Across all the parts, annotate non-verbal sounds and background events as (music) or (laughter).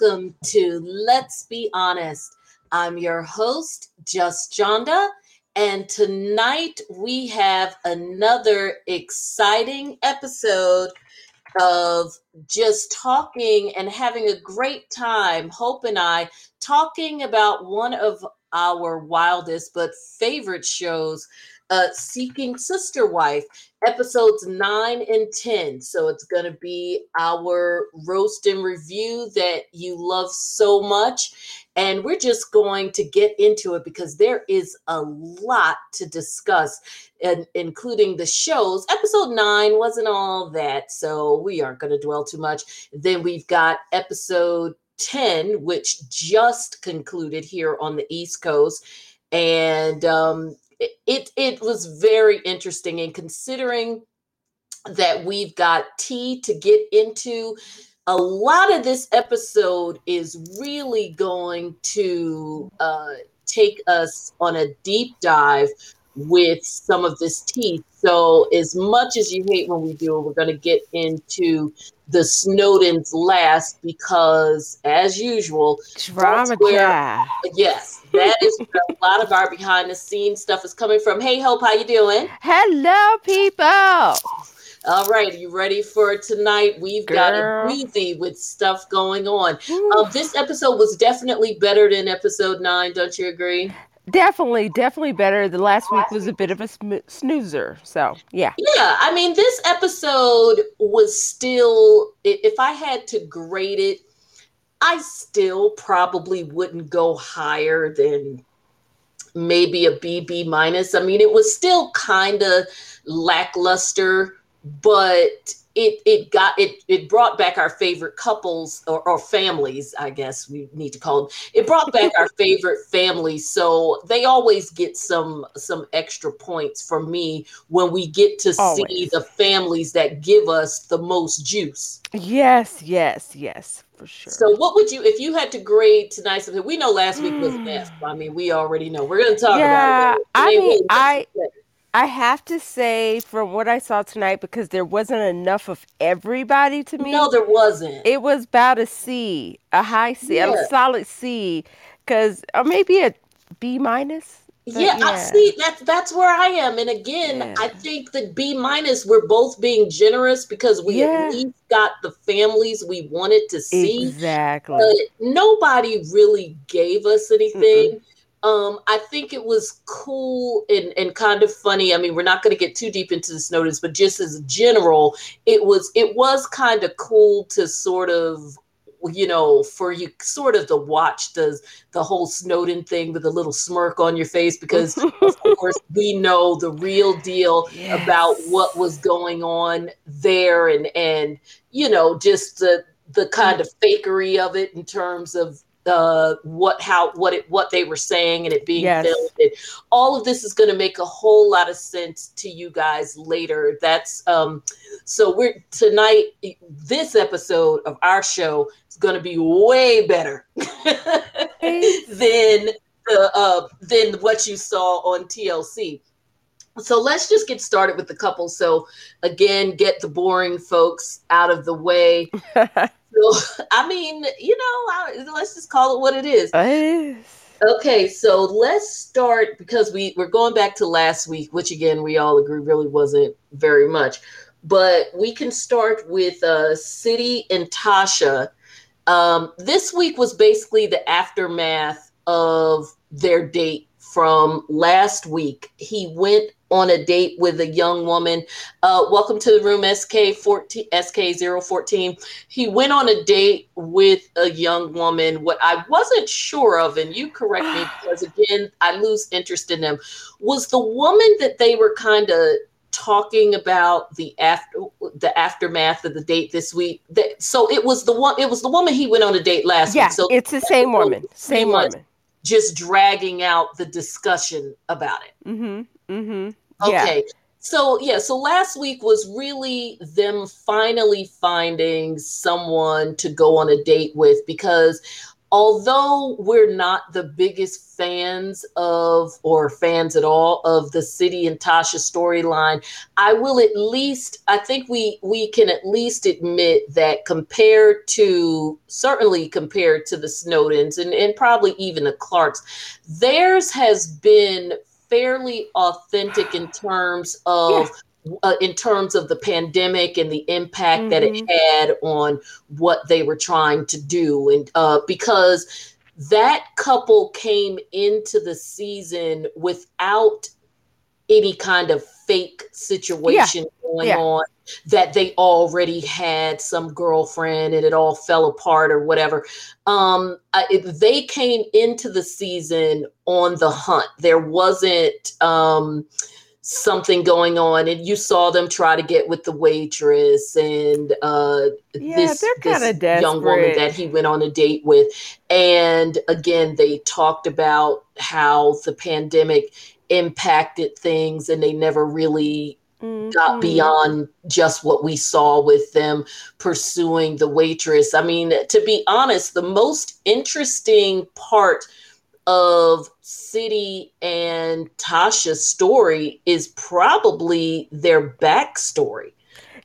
Welcome to Let's Be Honest. I'm your host, Just Jonda, and tonight we have another exciting episode of just talking and having a great time. Hope and I talking about one of our wildest but favorite shows, uh, Seeking Sister Wife, episodes 9 and 10. So it's going to be our roast and review that you love so much. And we're just going to get into it because there is a lot to discuss, and including the shows. Episode 9 wasn't all that, so we aren't going to dwell too much. Then we've got episode 10, which just concluded here on the East Coast. And um, it it was very interesting and considering that we've got tea to get into a lot of this episode is really going to uh, take us on a deep dive with some of this teeth. So, as much as you hate when we do it, we're going to get into the Snowdens last because, as usual, drama. Where, yes, that is where a (laughs) lot of our behind the scenes stuff is coming from. Hey, Hope, how you doing? Hello, people. All right, are you ready for tonight? We've Girl. got a breezy with stuff going on. Um, this episode was definitely better than episode nine. Don't you agree? Definitely, definitely better. The last week was a bit of a snoozer. So, yeah. Yeah. I mean, this episode was still, if I had to grade it, I still probably wouldn't go higher than maybe a BB minus. I mean, it was still kind of lackluster, but it it got it it brought back our favorite couples or, or, families i guess we need to call them it brought back our (laughs) favorite families so they always get some some extra points from me when we get to always. see the families that give us the most juice. Yes yes yes for sure. so what would you if you had to grade tonight something we know last week was hmm. f i mean we already know. We're going to talk yeah, about it i mean i I have to say, from what I saw tonight, because there wasn't enough of everybody to me. No, there wasn't. It was about a C, a high C, yeah. a solid C, because or uh, maybe a B minus. Yeah, yeah, I see. That's that's where I am. And again, yeah. I think that B minus, we're both being generous because we yeah. at least got the families we wanted to see. Exactly. But nobody really gave us anything. Mm-mm. Um, I think it was cool and, and kind of funny. I mean, we're not going to get too deep into the Snowdens, but just as general, it was it was kind of cool to sort of you know, for you sort of to watch the the whole Snowden thing with a little smirk on your face because of (laughs) course we know the real deal yes. about what was going on there and and you know just the the kind of fakery of it in terms of the what how what it what they were saying and it being yes. filmed. all of this is going to make a whole lot of sense to you guys later. That's um so we're tonight this episode of our show is going to be way better (laughs) than the uh than what you saw on TLC. So let's just get started with the couple. So again, get the boring folks out of the way. (laughs) So, (laughs) I mean, you know, let's just call it what it is. It is. Okay, so let's start because we we're going back to last week, which again we all agree really wasn't very much, but we can start with uh, City and Tasha. Um, this week was basically the aftermath of their date from last week. He went on a date with a young woman. Uh, welcome to the room, SK 14, SK 014. He went on a date with a young woman. What I wasn't sure of, and you correct me (sighs) because again, I lose interest in them, was the woman that they were kind of talking about the after the aftermath of the date this week. That, so it was the one. It was the woman he went on a date last yeah, week. So it's the same woman. Same woman. Just dragging out the discussion about it. Mm-hmm. Mm-hmm. Okay. Yeah. So yeah, so last week was really them finally finding someone to go on a date with because although we're not the biggest fans of or fans at all of the City and Tasha storyline, I will at least I think we we can at least admit that compared to certainly compared to the Snowdens and, and probably even the Clarks, theirs has been fairly authentic in terms of yeah uh, in terms of the pandemic and the impact mm-hmm. that it mm-hmm. had on what they were trying to do. And uh, because that couple came into the season without any kind of fake situation yeah. going yeah. on that they already had some girlfriend and it all fell apart or whatever um it, they came into the season on the hunt there wasn't um something going on and you saw them try to get with the waitress and uh yeah, this, this young woman that he went on a date with and again they talked about how the pandemic impacted things and they never really mm-hmm. got beyond just what we saw with them pursuing the waitress i mean to be honest the most interesting part of City and Tasha's story is probably their backstory.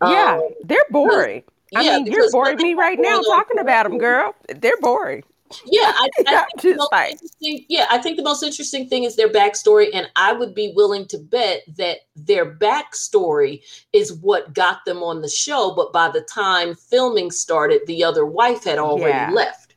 Yeah, um, they're boring. I yeah, mean, you're boring me right now talking about them, girl. They're boring. Yeah, I, I (laughs) think like... yeah, I think the most interesting thing is their backstory, and I would be willing to bet that their backstory is what got them on the show. But by the time filming started, the other wife had already yeah. left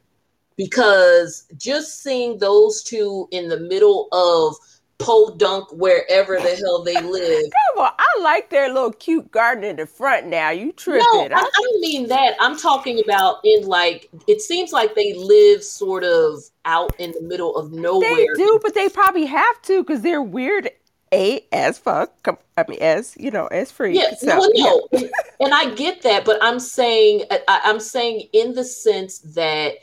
because just seeing those two in the middle of podunk wherever the hell they live. Come on, I like their little cute garden in the front now. You tripping. No, I, I don't mean that. I'm talking about in like it seems like they live sort of out in the middle of nowhere. They do, but they probably have to because they're weird a as fuck. I mean, as you know, as free. Yeah, so, no, no, yeah. and I get that, but I'm saying, I, I'm saying in the sense that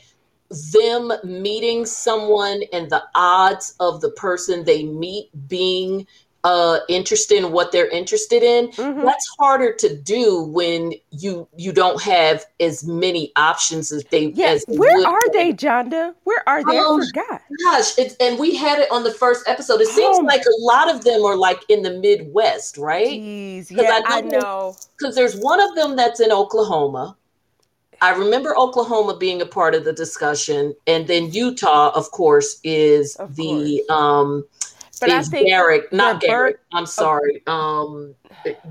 them meeting someone and the odds of the person they meet being uh interested in what they're interested in mm-hmm. that's harder to do when you you don't have as many options as they yes as where are they jonda? Where are they? Oh, forgot. gosh it's, and we had it on the first episode. It seems oh. like a lot of them are like in the midwest right? Jeez, yeah i know because there's one of them that's in oklahoma I remember Oklahoma being a part of the discussion, and then Utah, of course, is of the course. um, but is I think Garrick, not Garrick. I'm sorry. Um,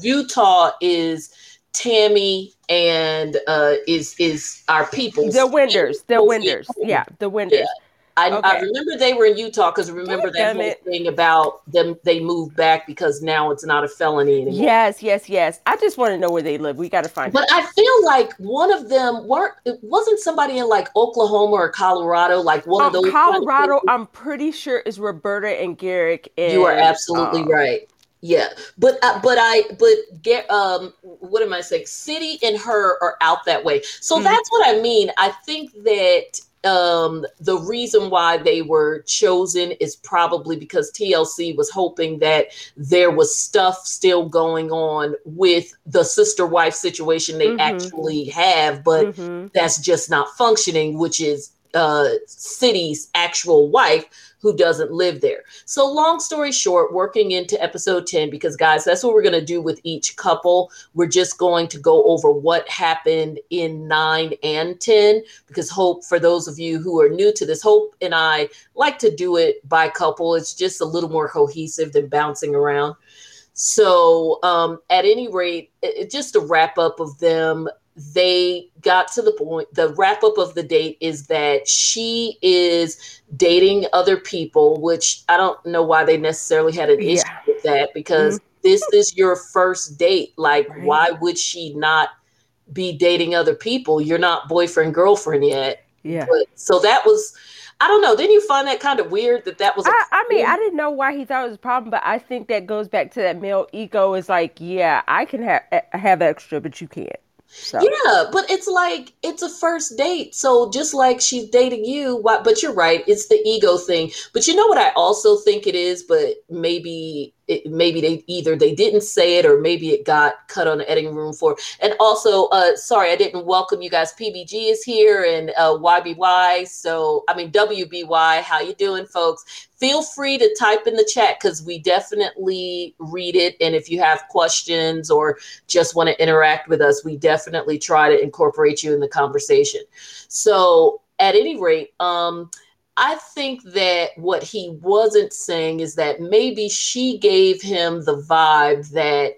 Utah is Tammy and uh, is is our people. The Winders, the Winders, yeah, the Winders. Yeah. I, okay. I, remember they were in Utah because remember that whole it. thing about them they moved back because now it's not a felony anymore. Yes, yes, yes. I just want to know where they live. We got to find. But I feel like one of them weren't. It wasn't somebody in like Oklahoma or Colorado, like one um, of those. Colorado, I'm pretty sure is Roberta and Garrick. And, you are absolutely um, right. Yeah, but uh, but I but get um what am I saying? City and her are out that way, so mm-hmm. that's what I mean. I think that um, the reason why they were chosen is probably because TLC was hoping that there was stuff still going on with the sister wife situation they mm-hmm. actually have, but mm-hmm. that's just not functioning, which is uh, City's actual wife who doesn't live there. So, long story short, working into episode 10, because guys, that's what we're going to do with each couple. We're just going to go over what happened in 9 and 10, because Hope, for those of you who are new to this, Hope and I like to do it by couple. It's just a little more cohesive than bouncing around. So, um, at any rate, it, just a wrap up of them they got to the point the wrap up of the date is that she is dating other people which i don't know why they necessarily had an issue with that because mm-hmm. this is your first date like right. why would she not be dating other people you're not boyfriend girlfriend yet yeah but, so that was I don't know. Didn't you find that kind of weird that that was? I, I mean, I didn't know why he thought it was a problem, but I think that goes back to that male ego. Is like, yeah, I can have have extra, but you can't. So. Yeah, but it's like it's a first date. So just like she's dating you, but you're right, it's the ego thing. But you know what I also think it is, but maybe it, maybe they either they didn't say it or maybe it got cut on the editing room floor. And also, uh, sorry, I didn't welcome you guys. PBG is here and uh, YBY. So I mean WBY. How you doing, folks? Feel free to type in the chat because we definitely read it. And if you have questions or just want to interact with us, we definitely try to incorporate you in the conversation. So at any rate, um, I think that what he wasn't saying is that maybe she gave him the vibe that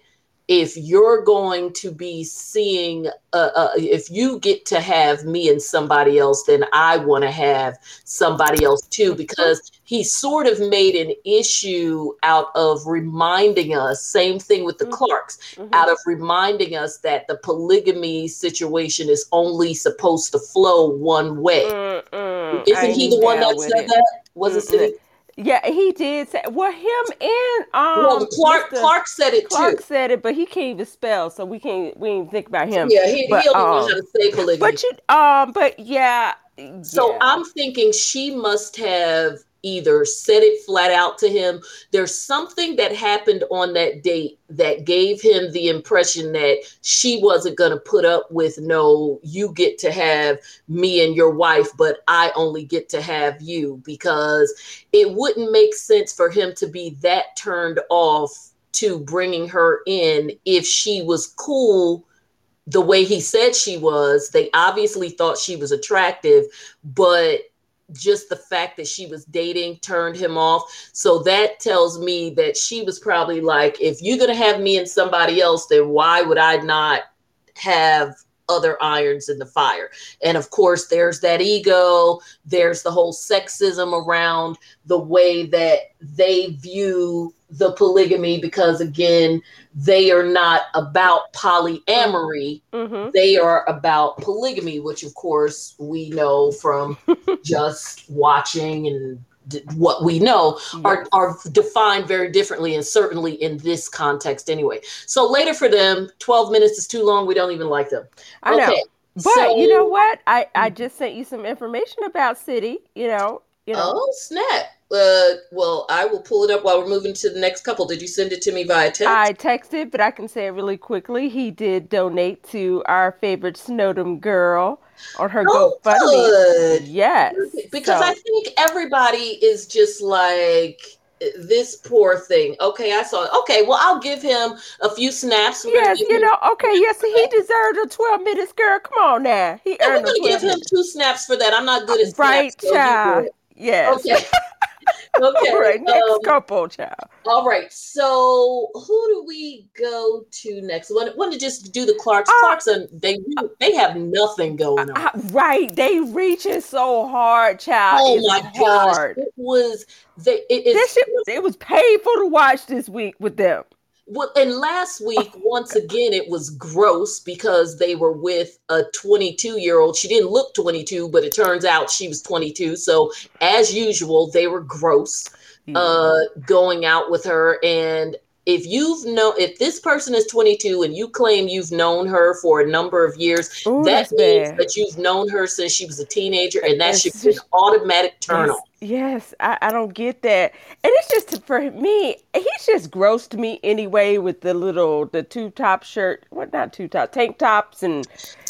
if you're going to be seeing, uh, uh, if you get to have me and somebody else, then I want to have somebody else too, because he sort of made an issue out of reminding us, same thing with the mm-hmm. Clarks, mm-hmm. out of reminding us that the polygamy situation is only supposed to flow one way. Mm-mm. Isn't he the one that said it. that? Was it yeah, he did say. Well, him and um. Well, Clark Mr. Clark said it Clark too. said it, but he can't even spell, so we can't we ain't think about him. Yeah, he, but, he only um, knows how to say polygamy. But you um, but yeah. So yeah. I'm thinking she must have either said it flat out to him. There's something that happened on that date that gave him the impression that she wasn't going to put up with no, you get to have me and your wife, but I only get to have you because it wouldn't make sense for him to be that turned off to bringing her in if she was cool the way he said she was. They obviously thought she was attractive, but just the fact that she was dating turned him off. So that tells me that she was probably like, if you're going to have me and somebody else, then why would I not have other irons in the fire? And of course, there's that ego, there's the whole sexism around the way that they view the polygamy because again they are not about polyamory mm-hmm. they are about polygamy which of course we know from (laughs) just watching and what we know yes. are, are defined very differently and certainly in this context anyway. So later for them 12 minutes is too long. We don't even like them. I okay. know but so, you know what? I i just sent you some information about city you know you know. Oh snap uh, well, I will pull it up while we're moving to the next couple. Did you send it to me via text? I texted, but I can say it really quickly. He did donate to our favorite Snowden girl on her oh, GoFundMe. Good. Yes, because so. I think everybody is just like this poor thing. Okay, I saw it. Okay, well, I'll give him a few snaps. Yes, you know. Okay, yes, he deserved a twelve minutes, girl. Come on now, he yeah, earned. We're gonna give him two snaps for that. I'm not good at right, snaps, child. Yes. Okay. (laughs) okay. All right, next um, couple, child. All right. So who do we go to next? Want, want to just do the Clarks? Uh, Clarks, and they they have nothing going on. Uh, right. They reaching so hard, child. Oh it's my hard. gosh. It was they it, it, shit, it was painful to watch this week with them. Well, and last week, (laughs) once again, it was gross because they were with a 22 year old. She didn't look 22, but it turns out she was 22. So, as usual, they were gross uh, going out with her. And if you've known if this person is 22 and you claim you've known her for a number of years Ooh, that means bad. that you've known her since she was a teenager and that should be an automatic (laughs) turn yes, yes. I, I, don't get that. And it's just for me he's just gross to me anyway with the little the two top shirt what not two top tank tops and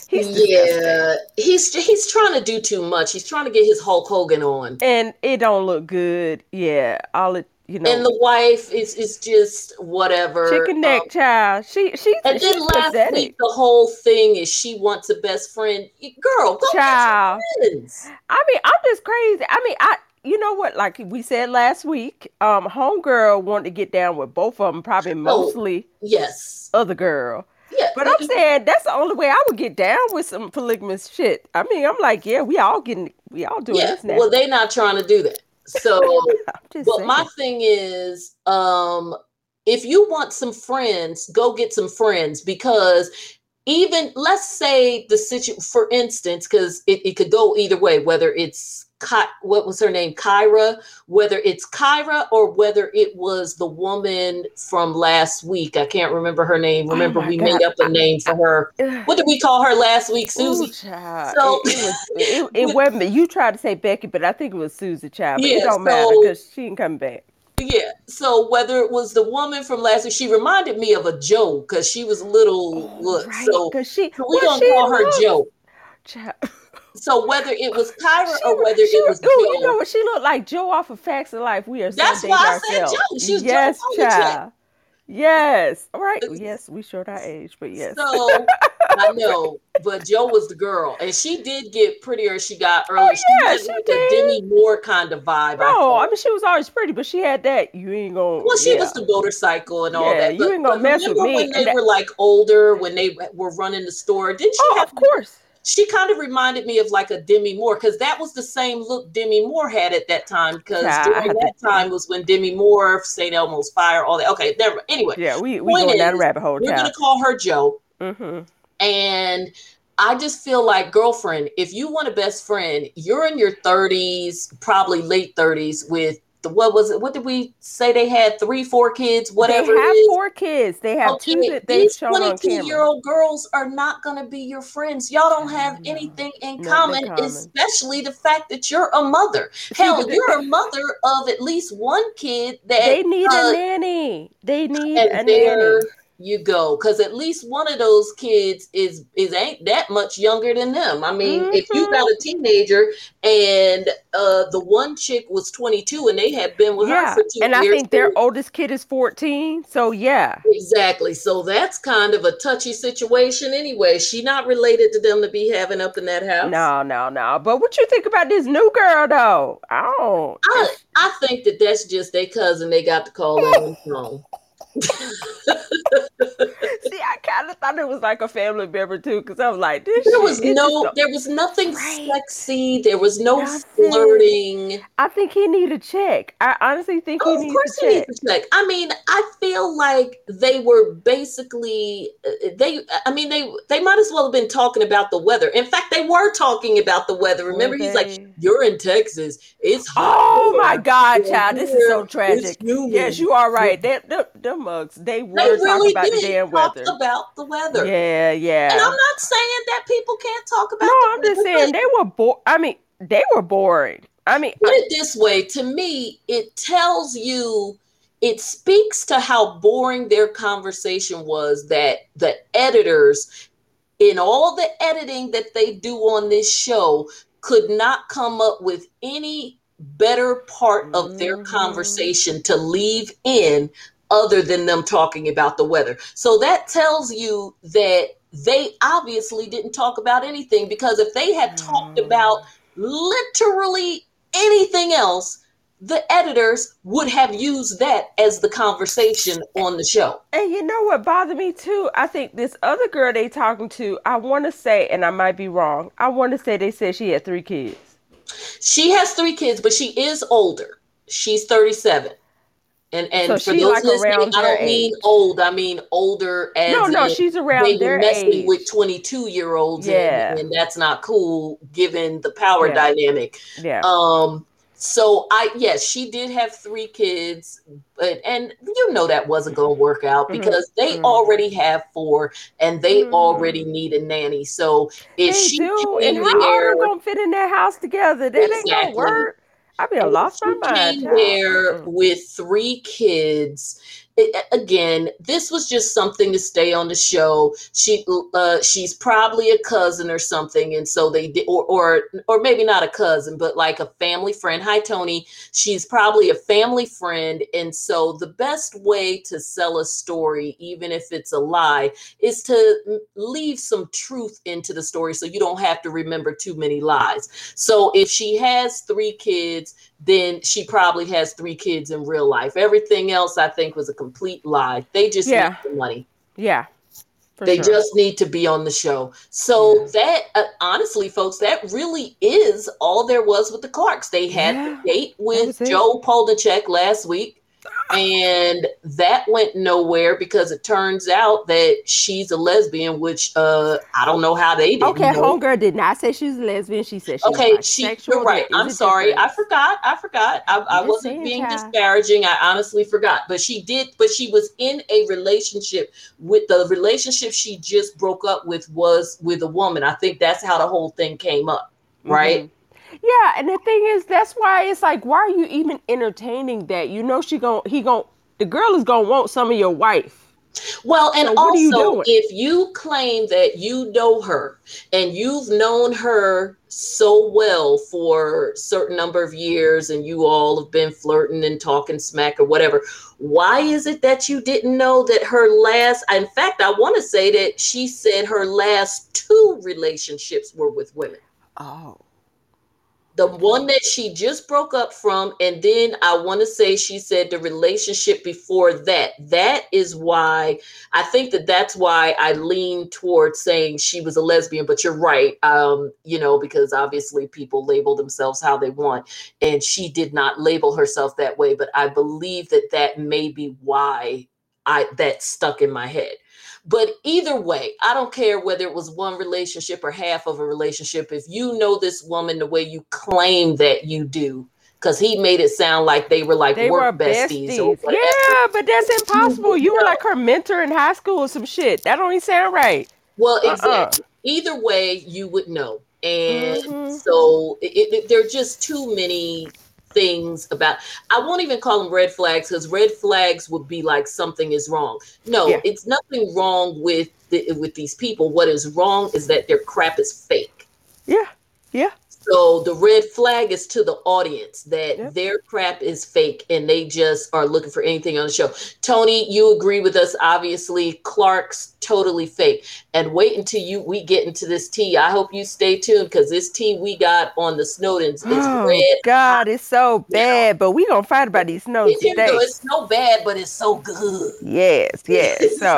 He's yeah, he's he's trying to do too much. He's trying to get his Hulk Hogan on, and it don't look good. Yeah, all it you know, and the wife is is just whatever. Chicken neck um, child. She she and then last pathetic. week the whole thing is she wants a best friend. Girl, child. I mean, I'm just crazy. I mean, I you know what? Like we said last week, um, homegirl wanted to get down with both of them. Probably oh, mostly. Oh, yes. Other girl. Yeah, but I'm saying that's the only way I would get down with some polygamous shit. I mean, I'm like, yeah, we all getting, we all doing yeah, this now. Well, they not trying to do that. So, (laughs) but saying. my thing is, um, if you want some friends, go get some friends because even let's say the situation, for instance, because it, it could go either way, whether it's Ky- what was her name, Kyra, whether it's Kyra or whether it was the woman from last week. I can't remember her name. Remember, oh we God. made up a name for her. What did we call her last week, Susie? Ooh, so it, it was it, it (laughs) wasn't. You tried to say Becky, but I think it was Susie Child. But yeah, it don't so, matter because she didn't come back. yeah. So whether it was the woman from last week, she reminded me of a Joe because she was a little. Oh, right, so, she- we well, gonna she call her Joe. Child. So whether it was Kyra She or whether she it was ooh, you know what? She looked like Joe off of Facts of Life. We are so That's why I said. Joe. She was Joe yes, Ponytail. child. Yes. All right. Yes, we showed our age, but yes. so (laughs) I know, but Joe was the girl, and she did get prettier. She got earlier. Oh, she yeah, had she like did. Demi Moore kind of vibe. no, thought. I mean she was always pretty, but she had that. You ain't gonna. Well, she yeah. was the motorcycle and all Yeah, that. you ain't gonna mess with me, when they that- were like older, when they were running the store. Didn't she Oh, have? of course. She kind of reminded me of like a Demi Moore because that was the same look Demi Moore had at that time. Because Yeah, during that time was when Demi Moore, St. Elmo's Fire, all that. Okay, never. Anyway, Yeah, we we going down a is, rabbit hole, we're gonna call her Joe. Mm-hmm. And I just feel like, girlfriend, if you want a best friend, you're in your 30s, probably late 30s, with what was it? What did we say they had? Three, four kids, whatever they have four kids. They have two Okay, that they've these shown on 22 camera. year old girls are not going to be your friends. Y'all don't have No, anything in common, common. especially the fact that you're a mother. Hell, you're a mother of at least one kid that They need uh, a nanny. They need a nanny. You go because at least one of those kids is is ain't that much younger than them i mean if you Mhm. got a teenager and uh the one chick was 22 and they had been with her for two and I years think their oldest kid is 14. So yeah. exactly so that's kind of a touchy situation anyway she not related to them to be having up in that house No, no, no. But what you think about this new girl though? I don't. I, I think that that's just their cousin they got to call in on the phone. (laughs) See, I kind of thought it was like a family member too, because I was like, this. There was no, there was nothing Right. sexy. There was no Nothing. flirting. I think he need a check. I honestly think he Oh, of needs course, a he needs to check. I mean, I feel like they were basically uh, they. I mean, they they might as well have been talking about the weather. In fact, they were talking about the weather. Remember, he's like? "You're in Texas. It's hot." Oh my. God, Yeah, child, this is so tragic. Yes, you are right. They, the, the mugs, they were They talking about the damn weather. about the weather. Yeah, yeah. And I'm not saying that people can't talk about. No, I'm just saying they were bored. I mean, they were boring. I mean, put it this way to me it tells you it speaks to how boring their conversation was that the editors in all the editing that they do on this show could not come up with any better part of their Mhm. conversation to leave in other than them talking about the weather. So that tells you that they obviously didn't talk about anything because if they had talked Mm. about literally anything else, the editors would have used that as the conversation on the show. And you know what bothered me too? I think this other girl they talking to, I want to say, and I might be wrong. I want to say they said she had three kids. She has three kids, but she is older. She's 37. And and So for those like listening, I don't mean age. old, I mean older as No, no, she's around they were their messing age. with 22 year olds Yeah. and, and that's not cool given the power Yeah. dynamic. Yeah. Um so I yes, she did have three kids, but and you know that wasn't going to work out Mhm, because they mhm. already have four and they Mhm. already need a nanny. So if they she do. And how all there, them gonna fit in that house together? That ain't gonna work. I mean, I lost my mind. came there with three kids. It- again, this was just something to stay on the show. She, uh, she's probably a cousin or something, and so they did, or, or, or maybe not a cousin, but like a family friend. Hi, Tony. She's probably a family friend, and so the best way to sell a story, even if it's a lie, is to leave some truth into the story, so you don't have to remember too many lies. So if she has three kids, then she probably has three kids in real life. Everything else, I think, was a complete lie. They just Yeah. need the money. Yeah. They sure. just need to be on the show. So Yeah. that, uh, honestly, folks, that really is all there was with the Clarks. They had Yeah, the date with. Joe Polniaczek last week, and that went nowhere because it turns out that she's a lesbian, which uh, I don't know how they didn't Okay, know. homegirl did not say she was a lesbian. She said she Okay, was she, you're right. I'm sorry. I forgot. I forgot. I, I wasn't being child. disparaging. I honestly forgot. But she did. But she was in a relationship with the relationship she just broke up with was with a woman. I think that's how the whole thing came up. Right. Mhm. Yeah, and the thing is, that's why it's like, why are you even entertaining that? You know, she gon' he gon' the girl is gonna want some of your wife. Well, and so also, if you claim that you know her and you've known her so well for a certain number of years and you all have been flirting and talking smack or whatever, why is it that you didn't know that her last, in fact, I want to say that she said her last two relationships were with women. Oh the one that she just broke up from and then i want to say she said the relationship before that. That is why i think that that's why i lean towards saying she was a lesbian but you're right um you know because obviously people label themselves how they want and she did not label herself that way but i believe that that may be why i that stuck in my head but either way, I don't care whether it was one relationship or half of a relationship. If you know this woman the way you claim that you do, because he made it sound like they were like they work were besties. besties. yeah, but that's impossible. You were like her mentor in high school or some shit. That don't even sound right. Well, uh-uh. exactly. Either way, you would know. And mm-hmm. so it, it, there are just too many things about I won't even call them red flags because red flags would be like something is wrong. No, yeah. it's nothing wrong with the, with these people. What is wrong is that their crap is fake. Yeah. Yeah. So the red flag is to the audience that yep. their crap is fake and they just are looking for anything on the show. Tony, you agree with us. Obviously, Clark's totally fake. And wait until you we get into this tea. I hope you stay tuned because this tea we got on the Snowdens is oh, red. God, it's so bad. But we gonna fight about these Snowdens today. It's so bad, but it's so good. Yes, (laughs) yes. So,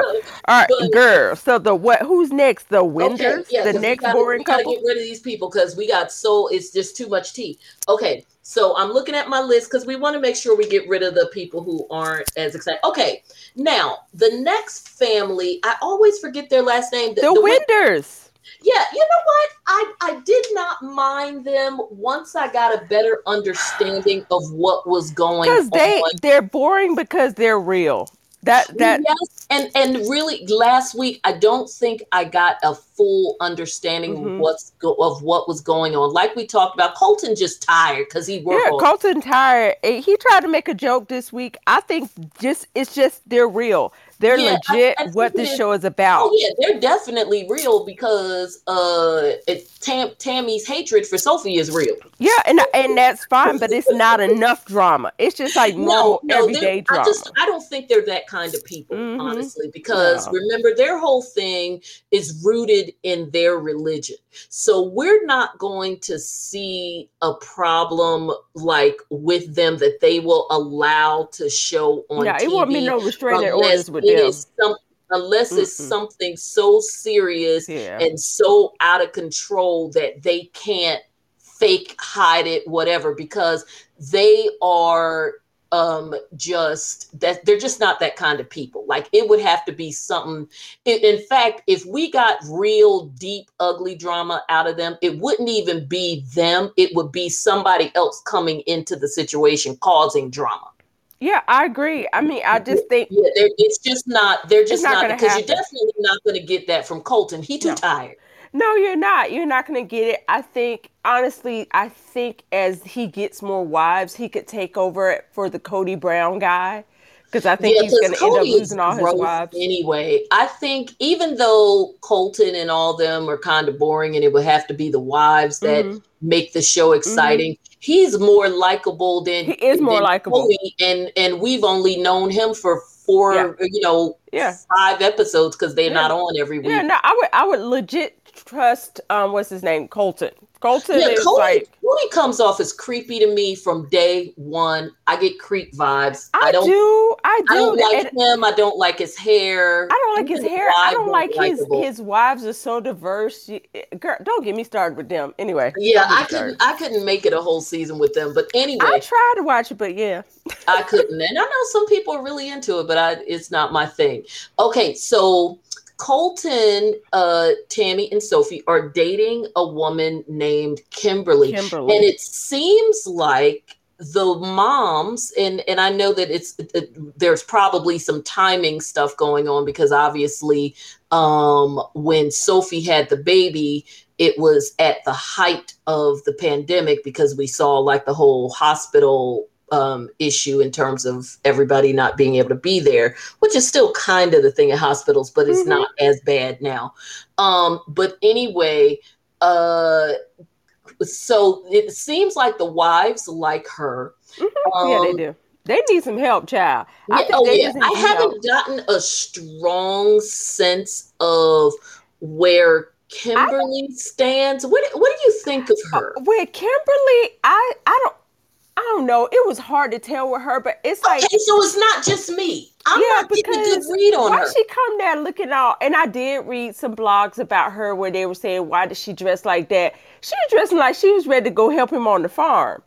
all right, but, girl. So the what? Who's next? The Winders. Okay, yeah, the next gotta, boring couple. Gotta get rid of these people because we got so it's just too much tea. Okay, so I'm looking at my list because we want to make sure we get rid of the people who aren't as excited. Okay, now the next family, I always forget their last name. The, the, the Winders. Yeah, you know what? I I did not mind them once I got a better understanding of what was going on. Because they they're boring because they're real. That that yes, and and really last week I don't think I got a full understanding mm-hmm. of what's go, of what was going on. Like we talked about, Colton just tired because he worked. Yeah, Colton tired. He tried to make a joke this week. I think just it's just they're real. They're yeah, legit I, I what this show is about. Oh yeah, they're definitely real because uh it, Tam, Tammy's hatred for Sophie is real. Yeah, and and that's fine, but it's not enough drama. It's just like no, no, everyday drama. I just I don't think they're that kind of people, mm-hmm. honestly, because no. remember their whole thing is rooted in their religion. So we're not going to see a problem like with them that they will allow to show on yeah, TV. it won't be no restraining orders with them. Some, unless Mm-mm. it's something so serious yeah. and so out of control that they can't fake hide it whatever because they are um just that they're just not that kind of people like it would have to be something in, in fact if we got real deep ugly drama out of them it wouldn't even be them it would be somebody else coming into the situation causing drama yeah, I agree. I mean, I just think yeah, it's just not. They're just not because you're definitely not going to get that from Colton. He too no. tired. No, you're not. You're not going to get it. I think honestly, I think as he gets more wives, he could take over for the Cody Brown guy because I think yeah, he's going to end up losing all his wives anyway. I think even though Colton and all them are kind of boring, and it would have to be the wives that mm-hmm. make the show mm-hmm. exciting. Mm-hmm. He's more likable than he is more likable, and and we've only known him for four, yeah. you know, yeah. five episodes because they're yeah. not on every week. Yeah, no, I would I would legit trust um what's his name Colton Colton yeah, is Cody, like Cody comes off as creepy to me from day one. I get creep vibes. I, I don't do. I do. I don't like and him. I don't like his hair. I don't like his hair. I don't like his his wives are so diverse. Eh, girl, don't get me started with them. Anyway. Yeah, I couldn't. I couldn't make it a whole season with them. But anyway, I tried to watch it, but yeah, I couldn't. And I know some people are really into it, but I it's not my thing. Okay, so Colton, uh, Tammy, and Sophie are dating a woman named Kimberly. Kimberly. And it seems like the moms and and I know that it's it, there's probably some timing stuff going on because obviously um when Sophie had the baby it was at the height of the pandemic because we saw like the whole hospital um, issue in terms of everybody not being able to be there, which is still kind of the thing in hospitals, but it's mm-hmm. not as bad now. Um, but anyway, uh, so it seems like the wives like her. Mm-hmm. Um, yeah, they um, do. They need some help, child. I, yeah, oh, yeah. I haven't help. gotten a strong sense of where Kimberly stands. What What do you think of her? With Kimberly, I I don't I don't know. It was hard to tell with her, but it's like okay, so it's not just me. I'm yeah, not getting a good read on why her. she come there looking all? And I did read some blogs about her where they were saying why did she dress like that? She was dressing like she was ready to go help him on the farm.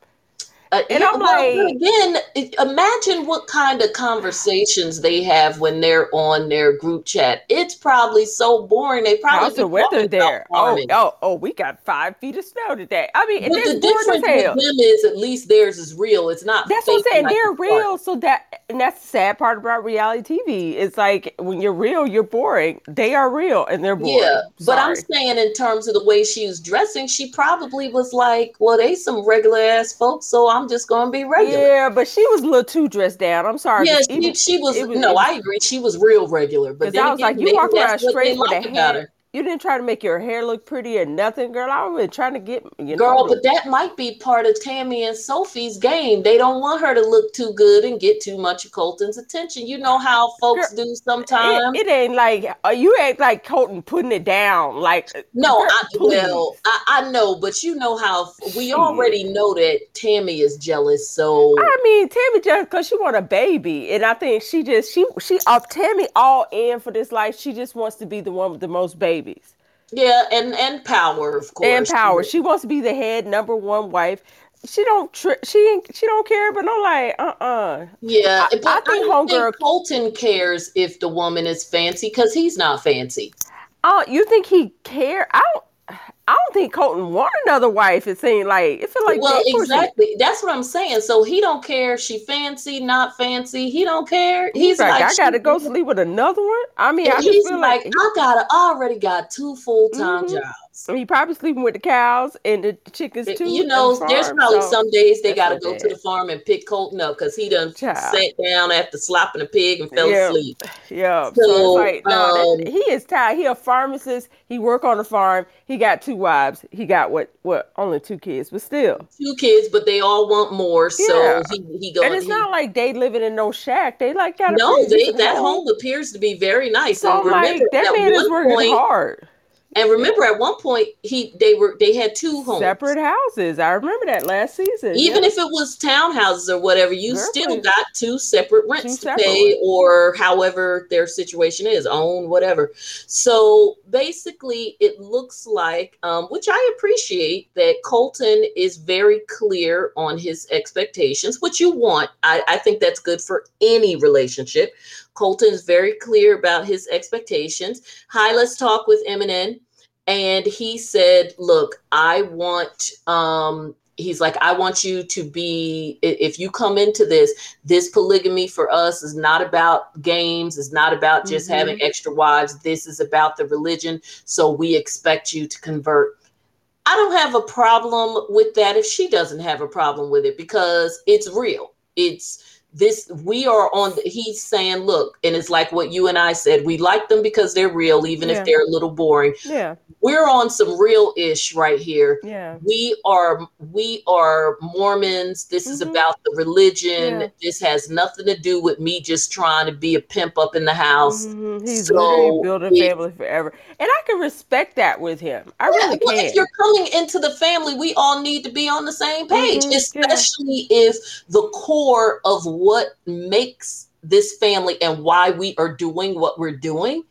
Uh, and I'm like, again, imagine what kind of conversations they have when they're on their group chat. It's probably so boring. They probably how's the weather there? Oh, oh, oh, we got five feet of snow today. I mean, but the difference with them is at least theirs is real. It's not. That's what I'm saying. Like they're real. So that and that's the sad part about reality TV. It's like when you're real, you're boring. They are real and they're boring. Yeah, but I'm saying in terms of the way she was dressing, she probably was like, well, they some regular ass folks, so I'm I'm just gonna be regular. Yeah, but she was a little too dressed down. I'm sorry. Yeah, she, she was, was, No, I agree. She was real regular. But I was again, like, you walk around straight with a hair you didn't try to make your hair look pretty or nothing, girl. I was trying to get you know. Girl, but that might be part of Tammy and Sophie's game. They don't want her to look too good and get too much of Colton's attention. You know how folks girl, do sometimes. It, it, ain't like uh, you ain't like Colton putting it down. Like no, I, well, I, I, know, but you know how we (laughs) already know that Tammy is jealous. So I mean, Tammy jealous because she want a baby, and I think she just she she up uh, Tammy all in for this life. She just wants to be the one with the most baby babies. Yeah, and and power, of course. And power. She wants to be the head number one wife. She don't. Tri- she she don't care, but I'm like, uh, uh-uh. uh Yeah, I, but I think homegirl Colton cares if the woman is fancy because he's not fancy. Oh, uh, you think he care? I don't. I don't think Colton want another wife. It seemed like it feel like well, exactly. That's what I'm saying. So he don't care. She fancy, not fancy. He don't care. He's, he's like, like, I gotta go sleep with another one. I mean, I he's feel like, like I gotta already got two full time mm-hmm. jobs. I mean, probably sleeping with the cows and the chickens too. You know, the there's probably so some days they got to go to the farm and pick Colton up because he done Child. sat down after slapping a pig and fell asleep. Yeah. So, so like, no, um, that, he is tired. He a pharmacist. He work on the farm. He got two wives. He got what? What? Only two kids, but still two kids. But they all want more. So yeah. he he going. And it's he, not like they living in no shack. They like got no. They, that home. home appears to be very nice. So and remember, like, that man is working point, hard and remember, at one point, he they were they had two homes, separate houses. I remember that last season. Even yeah. if it was townhouses or whatever, you still got two separate rents two to pay, or however their situation is, own whatever. So basically, it looks like, um, which I appreciate, that Colton is very clear on his expectations, which you want. I, I think that's good for any relationship. Colton is very clear about his expectations. Hi, let's talk with Eminem. And he said, Look, I want, um, he's like, I want you to be, if you come into this, this polygamy for us is not about games, it's not about just mm-hmm. having extra wives. This is about the religion. So we expect you to convert. I don't have a problem with that if she doesn't have a problem with it because it's real. It's, this we are on he's saying look and it's like what you and i said we like them because they're real even yeah. if they're a little boring. Yeah. We're on some real ish right here. Yeah. We are we are mormons. This mm-hmm. is about the religion. Yeah. this has nothing to do with me just trying to be a pimp up in the house. Mm-hmm. he's so literally building a family forever. And i can respect that with him. I yeah, really well, can. if you're coming into the family we all need to be on the same page mm-hmm. especially if the core of what makes this family and why we are doing what we're doing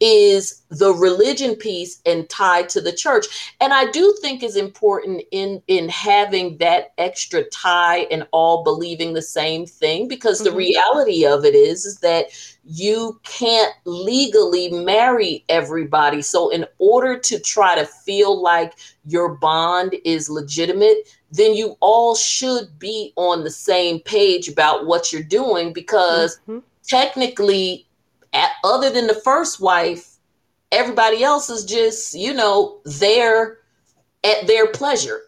is the religion piece and tied to the church and i do think is important in in having that extra tie and all believing the same thing because mm-hmm. the reality of it is is that you can't legally marry everybody so in order to try to feel like your bond is legitimate then you all should be on the same page about what you're doing because mm-hmm. technically at, other than the first wife everybody else is just you know there at their pleasure.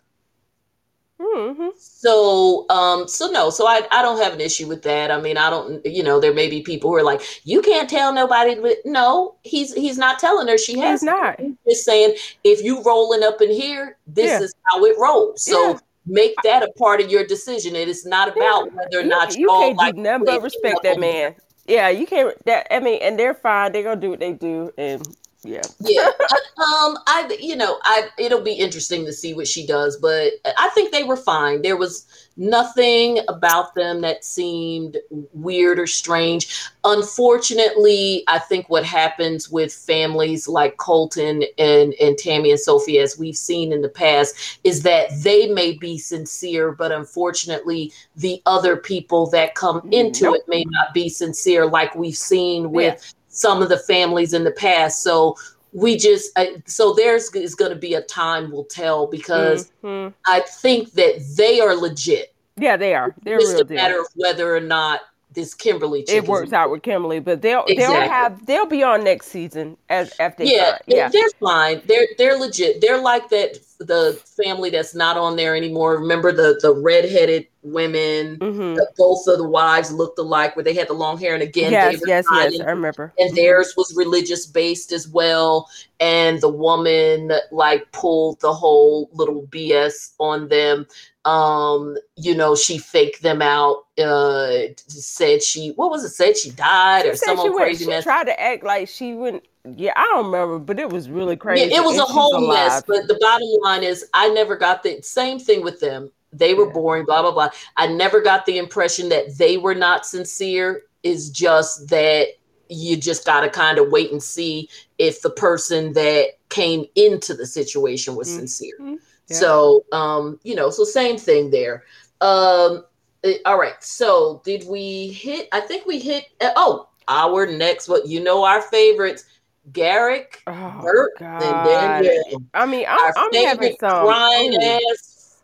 Mm-hmm. So, um, so no, so I, I don't have an issue with that. I mean, I don't, you know, there may be people who are like, you can't tell nobody, but no, he's he's not telling her she has he's not. He's just saying if you rolling up in here, this yeah. is how it rolls. So yeah. Make that a part of your decision. It is not about yeah. whether or not you, you can't like do nothing but respect that man. Yeah, you can't. That I mean, and they're fine. They're gonna do what they do, and yeah. Yeah. Um i you know i it'll be interesting to see what she does but i think they were fine. There was nothing about them that seemed weird or strange. Unfortunately i think what happens with families like colton and and tammy and sophie as we've seen in the past is that they may be sincere but unfortunately the other people that come into nope. it may not be sincere like we've seen with yeah some of the families in the past. So we just uh, so there's is going to be a time will tell because mm-hmm. I think that they are legit. Yeah, they are. They're just a matter of whether or not this Kimberly. It works out with Kimberly, but they'll exactly. they'll have they'll be on next season as after yeah yeah they're fine. They're they're legit. They're like that the family that's not on there anymore. Remember the the redheaded women? Mm-hmm. The, both of the wives looked alike, where they had the long hair. And again, yes, yes, yes, I remember. And mm-hmm. theirs was religious based as well. And the woman like pulled the whole little BS on them um you know she faked them out uh said she what was it? Said she died or some crazy she mess tried to act like she wouldn't yeah i don't remember but it was really crazy yeah, it was a whole mess but the bottom line is i never got the same thing with them. They were yeah. boring blah blah blah. I never got the impression that they were not sincere. Is just that you just got to kind of wait and see if the person that came into the situation was mm-hmm. sincere so, um, you know, so same thing there. Um, eh, all right. So, did we hit? I think we hit. Uh, oh, our next, what you know, our favorites, Garrick, oh, Burt, God. and Danielle. I mean, I'm, I'm having some crying ass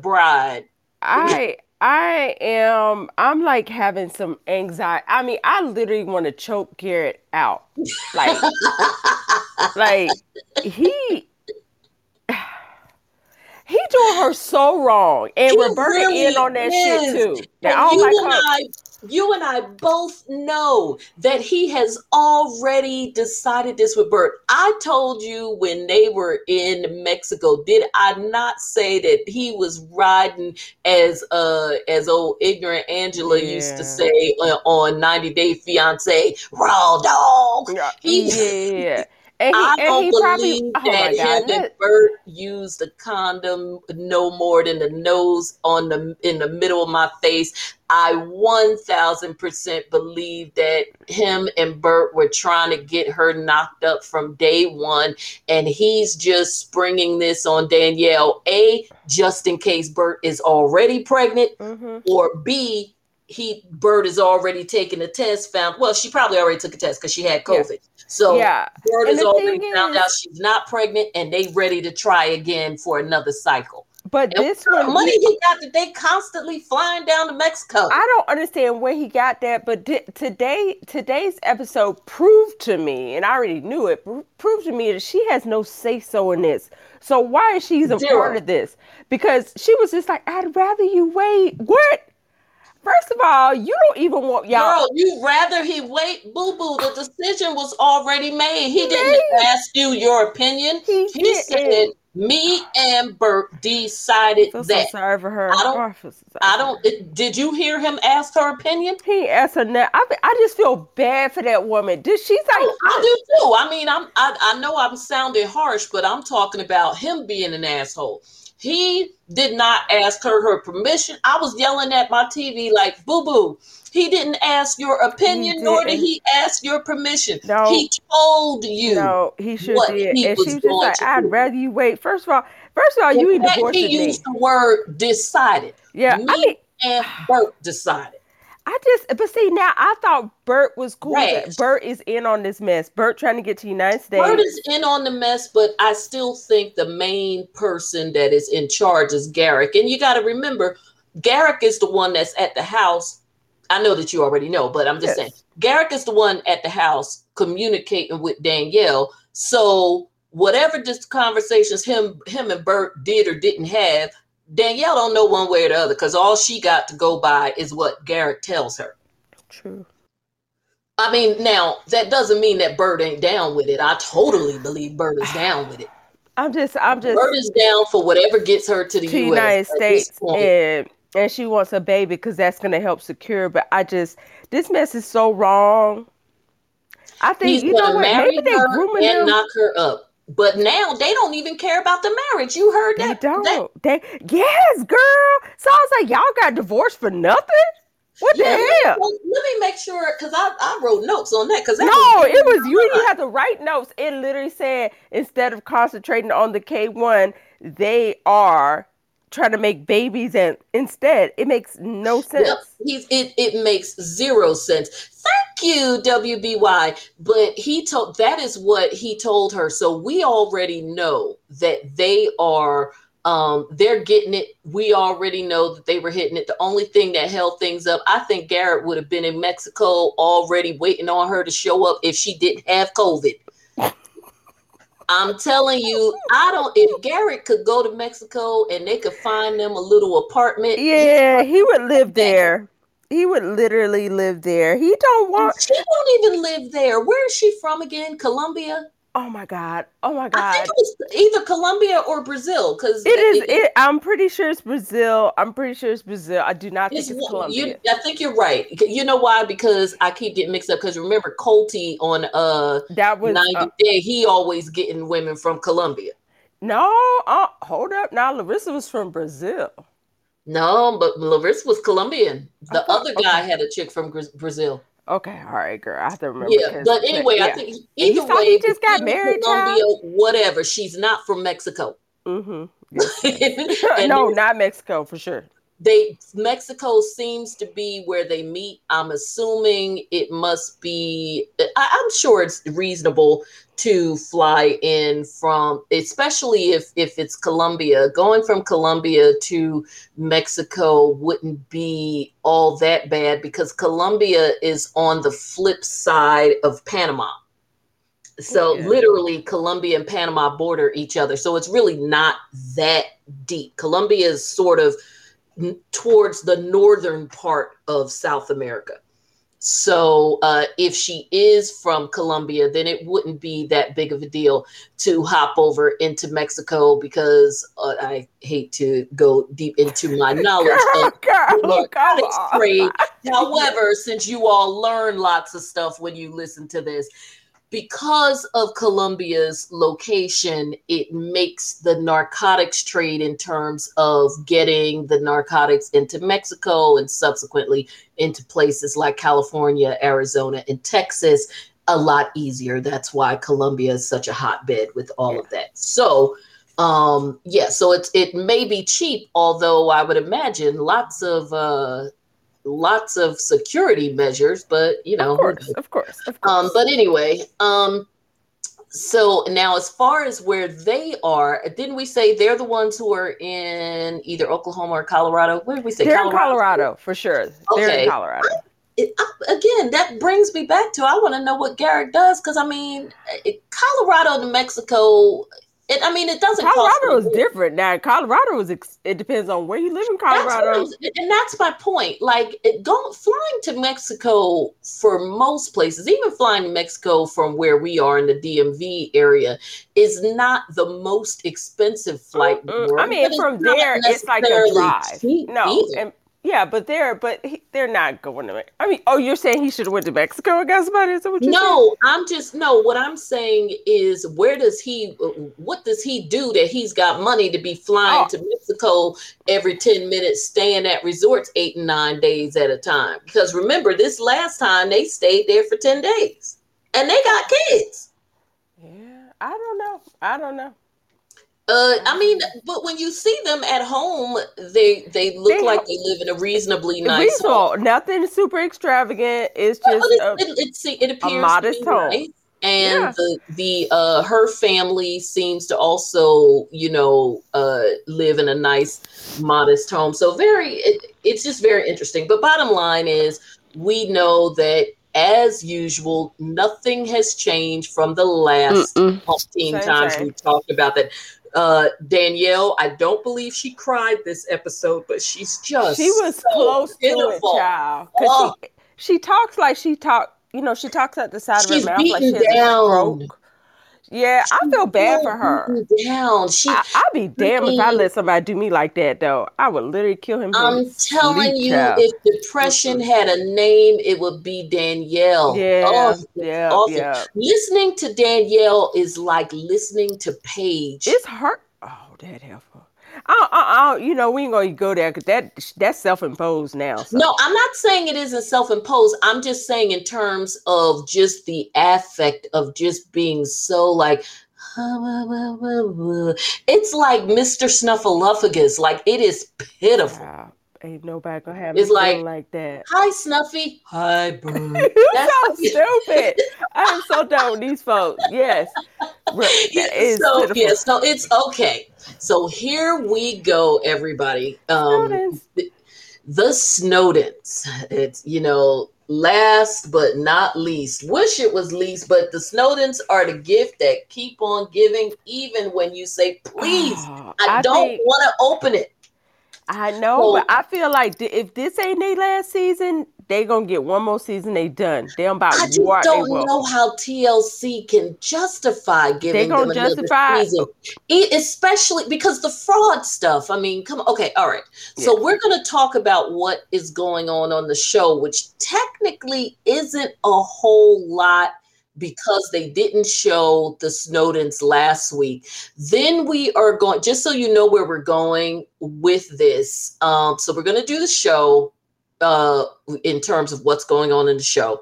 bride. I. I am I'm like having some anxiety. I mean, I literally want to choke Garrett out. Like (laughs) like he he doing her so wrong, and he Roberta really in on that is. shit too. Now, you like and I, you and I both know that he has already decided this with Burt. I told you when they were in Mexico, did I not say that he was riding as uh as old ignorant Angela yeah. used to say uh, on 90 Day Fiance, raw dog. He, yeah. And he, I don't believe probably, oh that him and Burt used a condom no more than the nose on the in the middle of my face. I one thousand percent believe that him and Burt were trying to get her knocked up from day one, and he's just springing this on Danielle. A just in case Burt is already pregnant, mm-hmm. or B he Bird is already taking a test. Found well, she probably already took a test because she had COVID. Yeah. So yeah. Burt has already found is, out she's not pregnant, and they ready to try again for another cycle. But and this one, money he got that they constantly flying down to Mexico. I don't understand where he got that, but di- today today's episode proved to me, and I already knew it, proved to me that she has no say so in this. So why is she even part of this? Because she was just like, I'd rather you wait. What? First of all, you don't even want y'all. Girl, you rather he wait, boo boo. The decision was already made. He didn't ask you your opinion. He, he said, "Me and Burt decided I that." So sorry for her. I don't. Oh, I don't. Did you hear him ask her opinion? He asked her. Now, I, I just feel bad for that woman. Did she's like? Oh, I do too. I mean, I'm. I, I know I'm sounding harsh, but I'm talking about him being an asshole. He did not ask her her permission. I was yelling at my TV like, boo boo. He didn't ask your opinion, nor did he ask your permission. No, he told you. No, he should did. He and was just like, I'd do. rather you wait. First of all, first of all, you need divorce. He used the word decided. Yeah, Me I mean, and Burt decided. I just, but see, now I thought Burt was cool. Burt is in on this mess. Burt trying to get to the United States. Burt is in on the mess, but I still think the main person that is in charge is Garrick. And you got to remember, Garrick is the one that's at the house. I know that you already know, but I'm just yes. saying, Garrick is the one at the house communicating with Danielle. So whatever just conversations him him and Bert did or didn't have, Danielle don't know one way or the other because all she got to go by is what Garrett tells her. True. I mean, now that doesn't mean that Bird ain't down with it. I totally believe Bird is down with it. I'm just, I'm just. Bird is down for whatever gets her to the to US United States, and and she wants a baby because that's going to help secure. But I just, this mess is so wrong. I think He's you know what? marry Maybe they her grooming and them. knock her up. But now they don't even care about the marriage. You heard that? They don't. that They yes, girl. So I was like, y'all got divorced for nothing. What yeah, the let, hell? well, let me make sure because I, I wrote notes on that because No, it was you. You had to write notes. It literally said instead of concentrating on the K one, they are trying to make babies, and instead, it makes no sense. Yep, he's it. It makes zero sense. Thank you, WBY. But he told that is what he told her. So we already know that they are. Um, they're getting it. We already know that they were hitting it. The only thing that held things up, I think Garrett would have been in Mexico already waiting on her to show up if she didn't have COVID. I'm telling you, I don't. If Garrett could go to Mexico and they could find them a little apartment, Yeah, he would live there. He would literally live there. He don't want. She don't even live there. Where is she from again? Colombia? Oh my god. Oh my god! I think it was either Colombia or Brazil because It is. It, I'm pretty sure it's Brazil. I'm pretty sure it's Brazil. I do not think it's, it's you, Colombia. I think you're right. You know why? Because I keep getting mixed up. Because remember, Colty on uh That was 90 uh, Day, he always getting women from Colombia. no. Uh, hold up. Now Larissa was from Brazil. No, but Larissa was Colombian. The thought- other guy okay. had a chick from Brazil. Okay, all right, girl. I have to remember. Yeah, but anyway, I yeah. think either way, he just got married, Colombia, whatever. She's not from Mexico. Mm-hmm. (laughs) (laughs) And no, not Mexico for sure. They Mexico seems to be where they meet. I'm assuming it must be. I, I'm sure it's reasonable to fly in from, especially if if it's Colombia. Going from Colombia to Mexico wouldn't be all that bad because Colombia is on the flip side of Panama. So Yeah. literally, Colombia and Panama border each other. So it's really not that deep. Colombia is sort of towards the northern part of South America. So uh, if she is from Colombia, then it wouldn't be that big of a deal to hop over into Mexico because uh, I hate to go deep into my (laughs) knowledge Girl, of girl, narcotics trade. However, since you all learn lots of stuff when you listen to this, because of Colombia's location, it makes the narcotics trade in terms of getting the narcotics into Mexico and subsequently into places like California, Arizona, and Texas a lot easier. That's why Colombia is such a hotbed with all of that. So, um, yeah, so it's it may be cheap, although I would imagine lots of uh lots of security measures, but you know, Of course, of course, of course. um, but anyway, um, so now as far as where they are, didn't we say they're the ones who are in either Oklahoma or Colorado? Where did we say? they're in Colorado for sure. They're in Colorado. It, I- again, that brings me back to I want to know what Garrett does because I mean, it, Colorado to Mexico. It, I mean, it doesn't. cost Colorado is different. Now, Colorado is. Ex- it depends on where you live in Colorado. I'm- and that's my point. Like it, going flying to Mexico for most places, even flying to Mexico from where we are in the DMV area, is not the most expensive flight. Mm-mm. I mean, from there, it's like a drive. No, and yeah, but they're but he, they're not going to. I mean, oh, you're saying he should have went to Mexico and got somebody? Is that what you're saying? No, I'm just no. What I'm saying is, where does he? What does he do that he's got money to be flying Oh. to Mexico every ten minutes, staying at resorts eight and nine days at a time? Because remember, this last time they stayed there for ten days, and they got kids. Yeah, I don't know. I don't know. Uh, I mean, but when you see them at home, they they look They- like they live in a reasonably nice Reasonable, home. nothing super extravagant. It's just it, uh, it, it, it appears modest to be home. nice. And Yeah. the the uh her family seems to also, you know, uh live in a nice modest home. So very it, it's just very interesting. But bottom line is we know that as usual, nothing has changed from the last 15 times we talked about that. Uh, Danielle, I don't believe she cried this episode, but she's just she was so close pitiful. to it, child. Oh. She, she talks like she talked, you know, she talks at the side she's of her mouth like she has down. a stroke. Yeah, I feel bad for her. Down. She, I, would be damned if I let somebody do me like that, though. I would literally kill him. I'm telling you, child. if depression had a name, it would be Danielle. Yeah, oh, yeah, awesome. yeah. Listening to Danielle is like listening to Paige. It's hurt. Oh, that helpful. I, I, I, you know, we ain't gonna go there because that that's self-imposed now. So. No, I'm not saying it isn't self-imposed. I'm just saying in terms of just the affect of just being so like. (laughs) It's like Mr. Snuffleupagus. Like it is pitiful. Wow. Ain't nobody gonna have it's like, like that. Hi, Snuffy. Hi, (laughs) Bird. That's so (laughs) stupid. I'm so done with these folks. Yes. (laughs) It's so, yeah, so it's okay. So here we go, everybody. Um, the, the Snowdens. It's you know last but not least. Wish it was least, but the Snowdens are the gift that keep on giving, even when you say, "Please, oh, I, I, don't want to open it." I know, so, but I feel like if this ain't their last season, they gonna get one more season. They done. They about. I just don't know how TLC can justify giving they them justify, season, especially because the fraud stuff. I mean, come on. Okay, all right. Yeah. So we're gonna talk about what is going on on the show, which technically isn't a whole lot because they didn't show the Snowdens last week. Then we are going, just so you know where we're going with this. Um, so we're going to do the show uh, in terms of what's going on in the show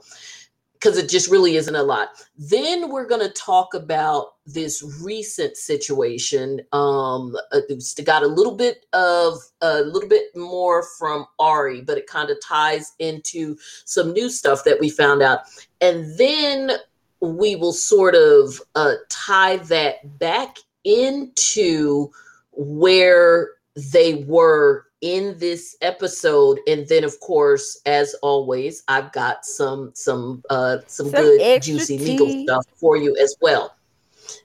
because it just really isn't a lot. Then we're going to talk about this recent situation. Um, uh, got a little bit of a little bit more from Ari, but it kind of ties into some new stuff that we found out. And then we will sort of uh, tie that back into where they were in this episode and then of course as always i've got some some uh some, some good juicy tea. legal stuff for you as well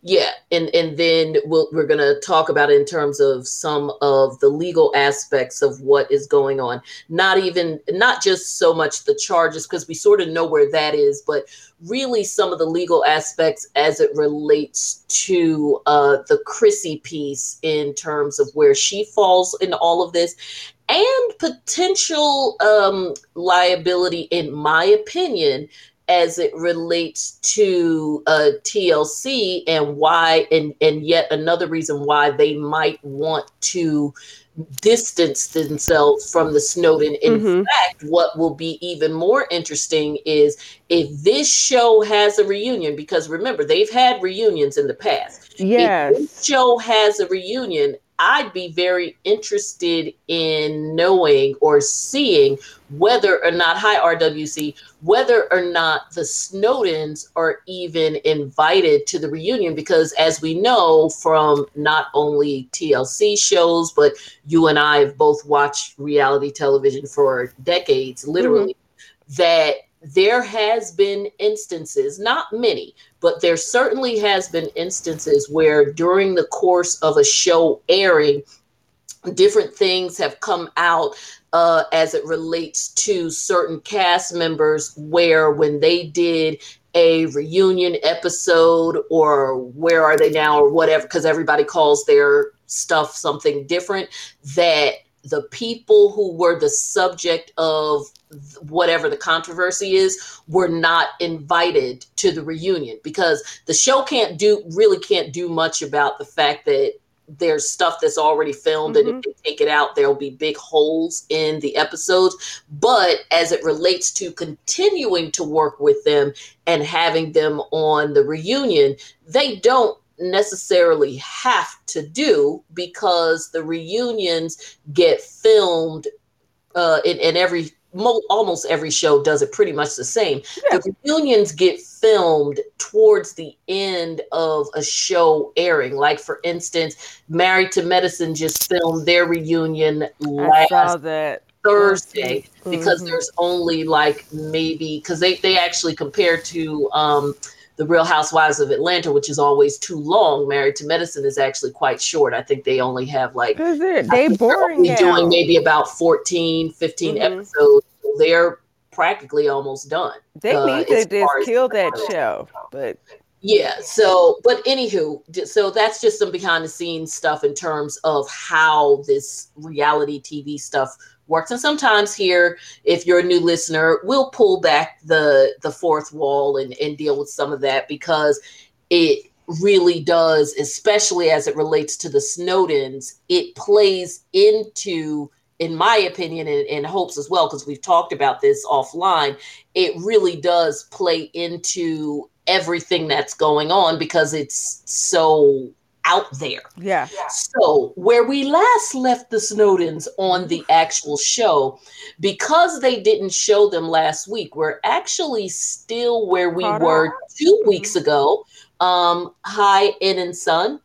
yeah and and then we'll, we're going to talk about in terms of some of the legal aspects of what is going on. Not even not just so much the charges because we sort of know where that is but really some of the legal aspects as it relates to uh, the chrissy piece in terms of where she falls in all of this and potential um, liability in my opinion as it relates to uh, TLC and why, and and yet another reason why they might want to distance themselves from the Snowden. In mm-hmm. fact, what will be even more interesting is if this show has a reunion, because remember they've had reunions in the past. Yes, if this show has a reunion, I'd be very interested in knowing or seeing whether or not, hi RWC, whether or not the Snowdens are even invited to the reunion. Because as we know from not only TLC shows, but you and I have both watched reality television for decades, literally, mm-hmm. that there has been instances, not many, but there certainly has been instances where during the course of a show airing, different things have come out uh, as it relates to certain cast members where when they did a reunion episode or where are they now or whatever because everybody calls their stuff something different that the people who were the subject of whatever the controversy is were not invited to the reunion because the show can't do really can't do much about the fact that there's stuff that's already filmed mm-hmm. and if mm-hmm. they take it out there'll be big holes in the episodes but as it relates to continuing to work with them and having them on the reunion they don't necessarily have to do because the reunions get filmed uh, in, in every mo- almost every show does it pretty much the same. Yeah. The reunions get filmed towards the end of a show airing. Like for instance, Married to Medicine just filmed their reunion last. I saw that. Thursday mm-hmm. because mm-hmm. there's only like maybe because they they actually compare to um the Real Housewives of Atlanta, which is always too long. Married to Medicine is actually quite short. I think they only have like is it? They boring they're doing maybe about 14, 15 mm-hmm. episodes. They're practically almost done. They uh, need to just kill that show, but yeah. So, but anywho, so that's just some behind the scenes stuff in terms of how this reality TV stuff works. And sometimes here, if you're a new listener, we'll pull back the the fourth wall and, and deal with some of that because it really does, especially as it relates to the Snowdens, it plays into in my opinion and, and hopes as well because we've talked about this offline it really does play into everything that's going on because it's so out there. Yeah. So, where we last left the Snowdens on the actual show, because they didn't show them last week, we're actually still where we Caught were up. 2 weeks ago. Um, hi, N and Son.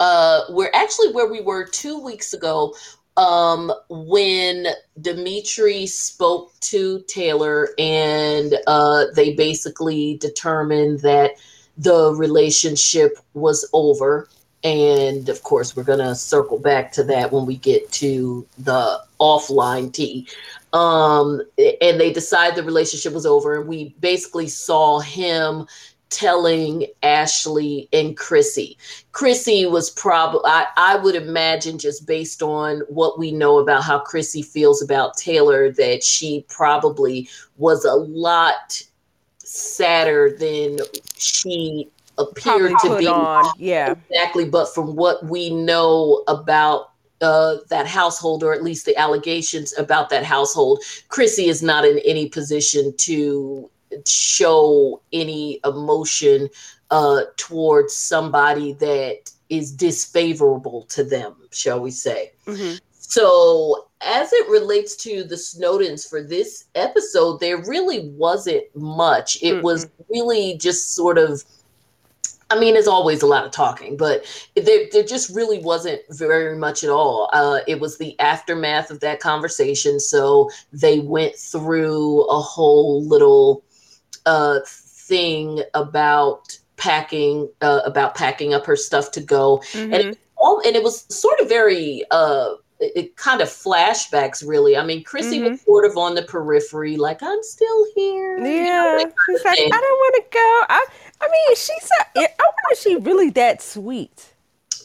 Uh, we're actually where we were two weeks ago um, when Dimitri spoke to Taylor and uh, they basically determined that the relationship was over. And of course, we're going to circle back to that when we get to the offline tea. Um, and they decide the relationship was over. And we basically saw him telling Ashley and Chrissy. Chrissy was probably, I, I would imagine, just based on what we know about how Chrissy feels about Taylor, that she probably was a lot sadder than she appeared to be. On. Yeah. Exactly. But from what we know about uh, that household, or at least the allegations about that household, Chrissy is not in any position to show any emotion uh, towards somebody that is disfavorable to them, shall we say. Mm-hmm. So, as it relates to the Snowdens for this episode, there really wasn't much. It mm was really just sort of, I mean, there's always a lot of talking, but there, there just really wasn't very much at all. Uh, it was the aftermath of that conversation. So, they went through a whole little uh, thing about packing uh, about packing up her stuff to go mm-hmm. and it, all and it was sort of very uh it, it kind of flashbacks really. I mean chrissy mm-hmm. was sort of on the periphery like i'm still here. Yeah you know, she's like i don't want to go. I i mean she's a, i wonder if she really that sweet.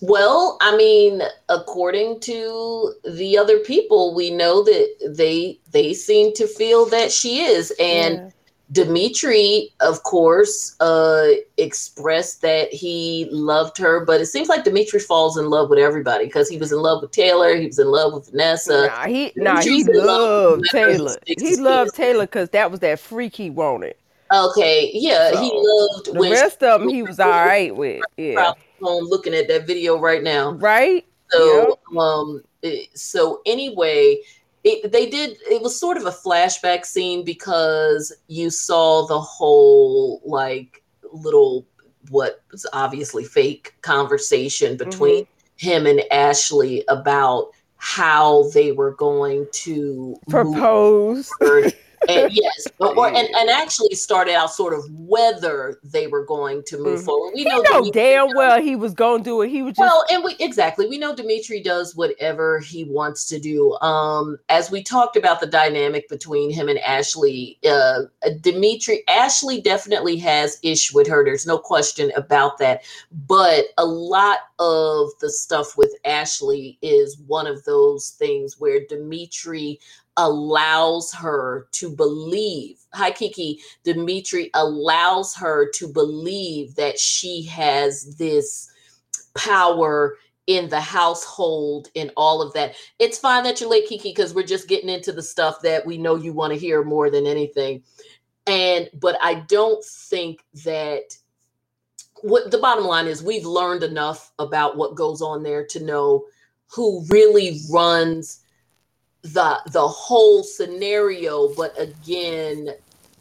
Well, I mean, according to the other people, we know that they they seem to feel that she is, and yeah. Dimitri, of course, uh, expressed that he loved her, but it seems like Dimitri falls in love with everybody because he was in love with Taylor, he was in love with Vanessa. Nah, he, nah, he loved Taylor. He loved Taylor because that was that freak he wanted. Okay, yeah, so, he loved the rest of them. He was all right with. Yeah, I'm looking at that video right now. Right. So, yep. um, so anyway, it, they did it was sort of a flashback scene because you saw the whole like little what was obviously fake conversation between mm-hmm. him and Ashley about how they were going to propose and yes, (laughs) but, or, and, and actually started out sort of whether they were going to move mm-hmm. forward. We know, know damn well he was going to do it. He was just... well, and we exactly we know Dimitri does whatever he wants to do. Um, as we talked about the dynamic between him and Ashley, uh, Dimitri Ashley definitely has ish with her. There's no question about that. But a lot of the stuff with Ashley is one of those things where Dimitri allows her to believe. Hi, Kiki. Dimitri allows her to believe that she has this power in the household and all of that. It's fine that you're late, Kiki, because we're just getting into the stuff that we know you want to hear more than anything. And, but I don't think that what the bottom line is we've learned enough about what goes on there to know who really runs the the whole scenario but again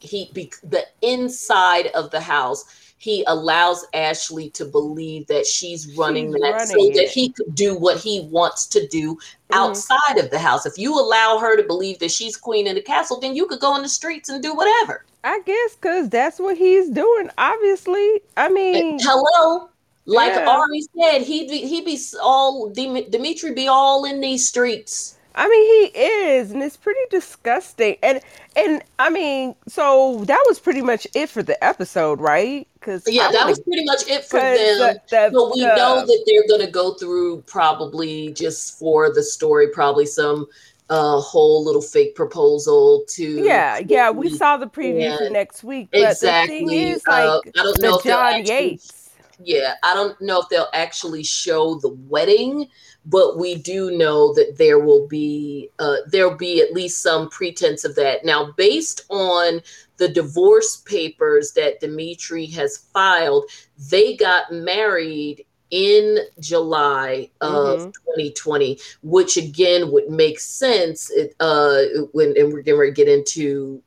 he be, the inside of the house he allows Ashley to believe that she's running she's that running so it. that he could do what he wants to do mm-hmm. outside of the house. If you allow her to believe that she's queen in the castle, then you could go in the streets and do whatever. I guess because that's what he's doing. Obviously, I mean, hello. Like yeah. Ari said, he'd be, he be all Dimitri be all in these streets. I mean, he is, and it's pretty disgusting. And and I mean, so that was pretty much it for the episode, right? Because yeah, that was pretty much it for them. The, the, but we the, know that they're going to go through probably just for the story, probably some uh whole little fake proposal to yeah yeah we saw the preview for next week but exactly the thing is, like, uh, i don't know if john yates yeah i don't know if they'll actually show the wedding but we do know that there will be uh, there'll be at least some pretense of that. Now based on the divorce papers that dimitri has filed they got married in July of mm-hmm. 2020, which again would make sense. it, uh, when and we're going to get into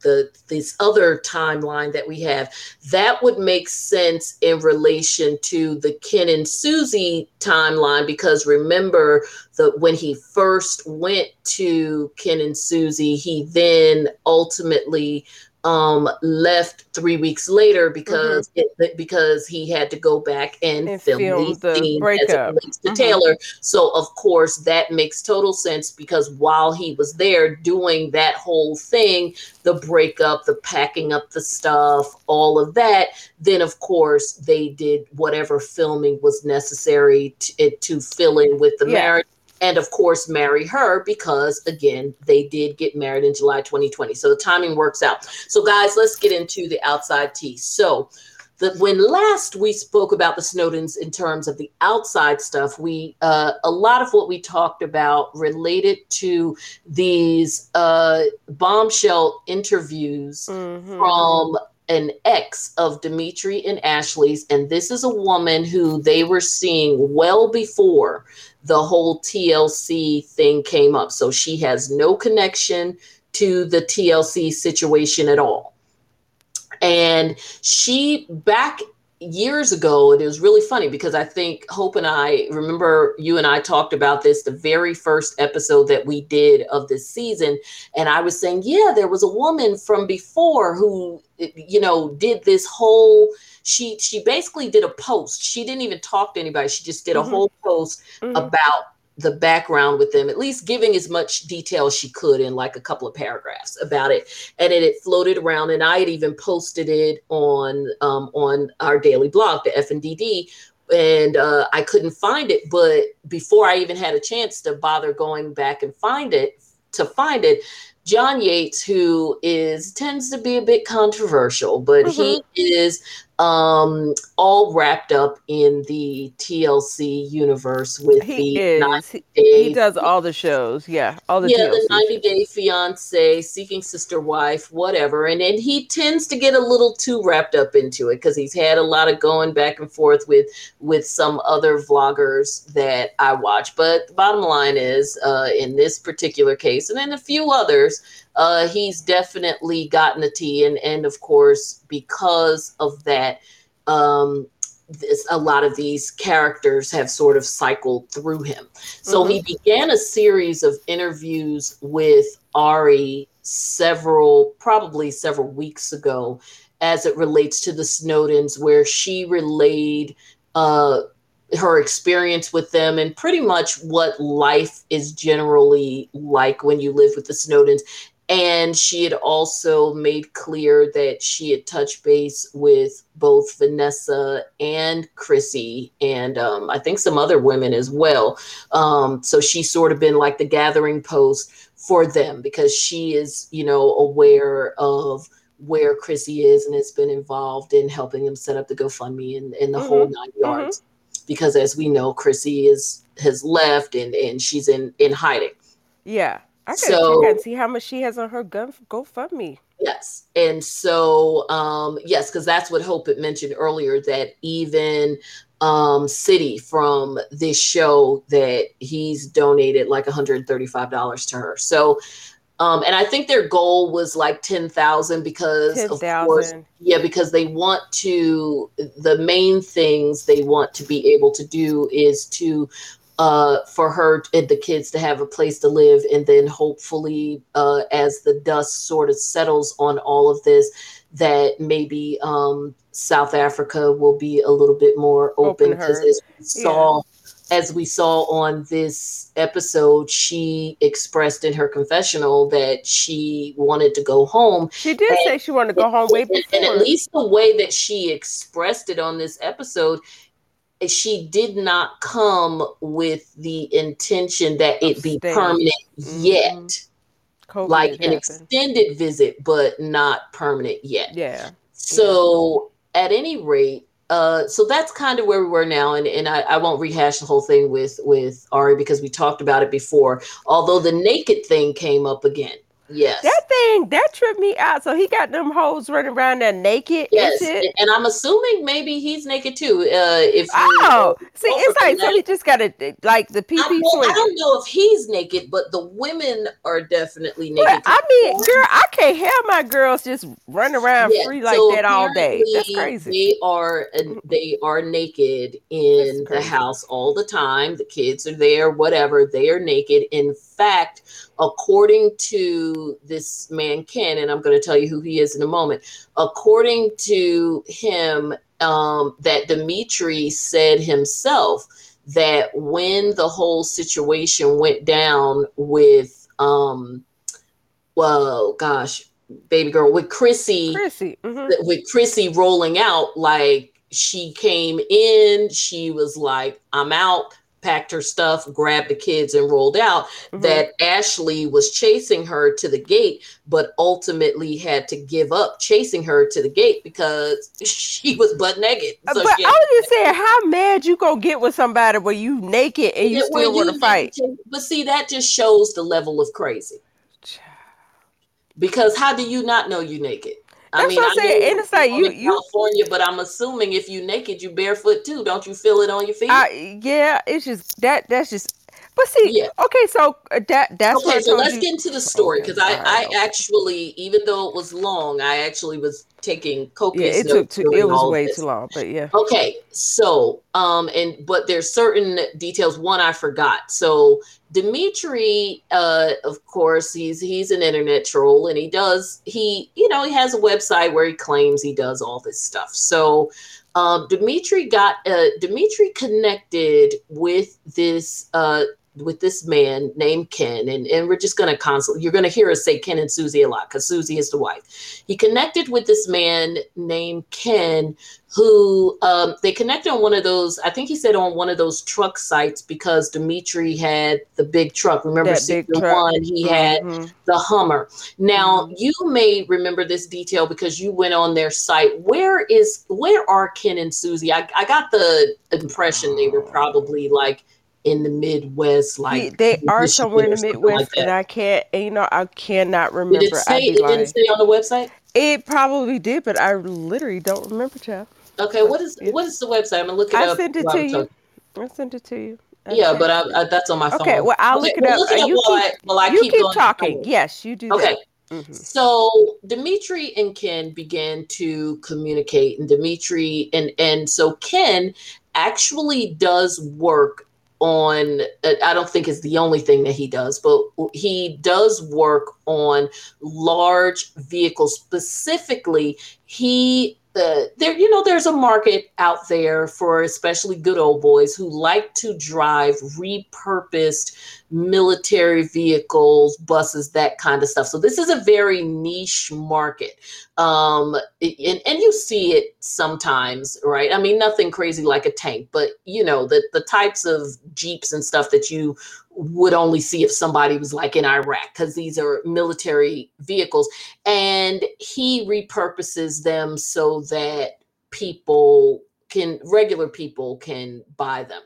the this other timeline that we have, that would make sense in relation to the Ken and Susie timeline because remember the when he first went to Ken and Susie, he then ultimately um, left three weeks later because mm-hmm. it, because he had to go back and, and film, film the scene breakup. as it relates to mm-hmm. Taylor. So of course that makes total sense because while he was there doing that whole thing, the breakup, the packing up the stuff, all of that, then of course they did whatever filming was necessary to, to fill in with the yeah. marriage and of course marry her because again they did get married in july 2020 so the timing works out. So guys let's get into the outside tea. So the, when last we spoke about the snowdens in terms of the outside stuff we uh, a lot of what we talked about related to these uh, bombshell interviews mm-hmm. from an ex of Dimitri and Ashley's, and this is a woman who they were seeing well before the whole TLC thing came up. So she has no connection to the TLC situation at all. And she back years ago, and it was really funny because I think Hope and I remember you and I talked about this the very first episode that we did of this season. And I was saying, yeah, there was a woman from before who, you know, did this whole she she basically did a post. She didn't even talk to anybody. She just did a mm-hmm. whole post mm-hmm. about the background with them, at least giving as much detail as she could in like a couple of paragraphs about it. And then it floated around, and I had even posted it on um, on our daily blog, the FNDD, and uh, I couldn't find it. But before I even had a chance to bother going back and find it, to find it, John Yates, who is tends to be a bit controversial, but mm-hmm. he is um, all wrapped up in the TLC universe with he the is. He, he, does all the shows, yeah, all the yeah, TLC the 90 Day Fiance, Seeking Sister Wife, whatever, and and he tends to get a little too wrapped up into it because he's had a lot of going back and forth with with some other vloggers that I watch. But the bottom line is, uh, in this particular case, and in a few others, uh, he's definitely gotten the tea. And, and of course, because of that, um, this, a lot of these characters have sort of cycled through him. So mm-hmm. he began a series of interviews with Ari several, probably several weeks ago, as it relates to the Snowdens, where she relayed uh, her experience with them and pretty much what life is generally like when you live with the Snowdens and she had also made clear that she had touched base with both Vanessa and Chrissy, and um, I think some other women as well. Um, so she's sort of been like the gathering post for them because she is, you know, aware of where Chrissy is and has been involved in helping them set up the GoFundMe and, and the mm-hmm. whole 9 mm-hmm. yards. Mm-hmm. Because as we know, Chrissy is has left and, and she's in, in hiding. Yeah. I can so, check and see how much she has on her gun GoFundMe. Yes. And so, um, yes, because that's what Hope had mentioned earlier that even um, City from this show that he's donated like $135 to her. So Um, and I think their goal was like 10,000 because 10, of 000. course, yeah, because they want to, the main things they want to be able to do is to, uh, for her and the kids to have a place to live. And then hopefully, uh, as the dust sort of settles on all of this, that maybe um, South Africa will be a little bit more open because as we saw, yeah. as we saw on this episode, she expressed in her confessional that she wanted to go home. She did and, say she wanted to go home way before. And at least the way that she expressed it on this episode, she did not come with the intention that it be permanent mm-hmm. yet. COVID like an extended visit, but not permanent yet. Yeah. So yeah. at any rate, uh, so that's kind of where we were now, and, and I, I won't rehash the whole thing with with Ari because we talked about it before. Although the naked thing came up again, Yes. That thing that tripped me out. So he got them hoes running around there naked. Yes, and I'm assuming maybe he's naked too. Uh, if oh, see, it's like so he just got a like the PP. I, well, I don't know if he's naked, but the women are definitely naked. Well, I mean, girl, I can't have my girls just run around yeah, free like so that all day. That's crazy. They are they are naked in the house all the time. The kids are there, whatever. They are naked. In fact according to this man Ken, and I'm going to tell you who he is in a moment. According to him, um, that Dimitri said himself that when the whole situation went down with, um, well, gosh, baby girl, with Chrissy, Chrissy. Mm-hmm. with Chrissy rolling out, like she came in, she was like, I'm out packed her stuff, grabbed the kids, and rolled out. Mm-hmm. That Ashley was chasing her to the gate, but ultimately had to give up chasing her to the gate because (laughs) she was butt naked. Uh, so but I was just saying, how mad you gonna get with somebody where you naked and you yeah, still want to fight? But see, that just shows the level of crazy. Because how do you not know you naked? That's I mean, what I'm saying. And it's like you, you California, but I'm assuming if you naked, you barefoot too. Don't you feel it on your feet? I, yeah, it's just that. That's just. But see, yeah. okay, so uh, that that's okay. So let's you. get into the story because okay, I, right, I okay. actually, even though it was long, I actually was taking copious yeah, it took too, it was way this. too long, but yeah. Okay, so um, and but there's certain details. One I forgot. So Dimitri, uh, of course, he's he's an internet troll, and he does he you know he has a website where he claims he does all this stuff. So um, Dimitri got uh, Dimitri connected with this uh, with this man named Ken, and, and we're just going to consult. You're going to hear us say Ken and Susie a lot because Susie is the wife. He connected with this man named Ken, who um, they connected on one of those. I think he said on one of those truck sites because Dimitri had the big truck. Remember, that season one, he mm-hmm. had the Hummer. Now mm-hmm. you may remember this detail because you went on their site. Where is where are Ken and Susie? I, I got the impression they were probably like in the Midwest, like they are somewhere in the Midwest, like and I can't, you know, I cannot remember. Did it say it didn't say on the website? It probably did, but I literally don't remember, Jeff. Okay, what is what is the website? I'm gonna look it I up. I sent it to you. I sent it to you. Okay. Yeah, but I, I, that's on my phone. Okay, well I'll okay, look it up. Look it up you while, keep, I, while I you keep, keep talking. Yes, you do. Okay. Mm-hmm. So Dimitri and Ken began to communicate, and Dimitri and and so Ken actually does work on i don't think it's the only thing that he does but he does work on large vehicles. Specifically he uh, there you know there's a market out there for especially good old boys who like to drive repurposed military vehicles buses that kind of stuff so this is a very niche market um and, and you see it sometimes right i mean nothing crazy like a tank but you know the the types of jeeps and stuff that you would only see if somebody was like in Iraq because these are military vehicles. And he repurposes them so that people can, regular people can buy them.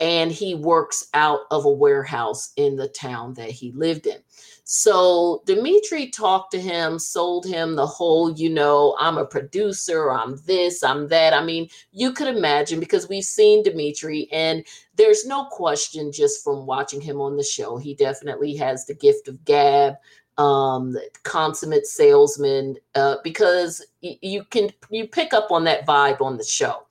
And he works out of a warehouse in the town that he lived in. So Dimitri talked to him, sold him the whole, you know, I'm a producer, I'm this, I'm that. I mean, you could imagine because we've seen Dimitri, and there's no question just from watching him on the show, he definitely has the gift of gab. um, consummate salesman, uh, because y- you can you pick up on that vibe on the show.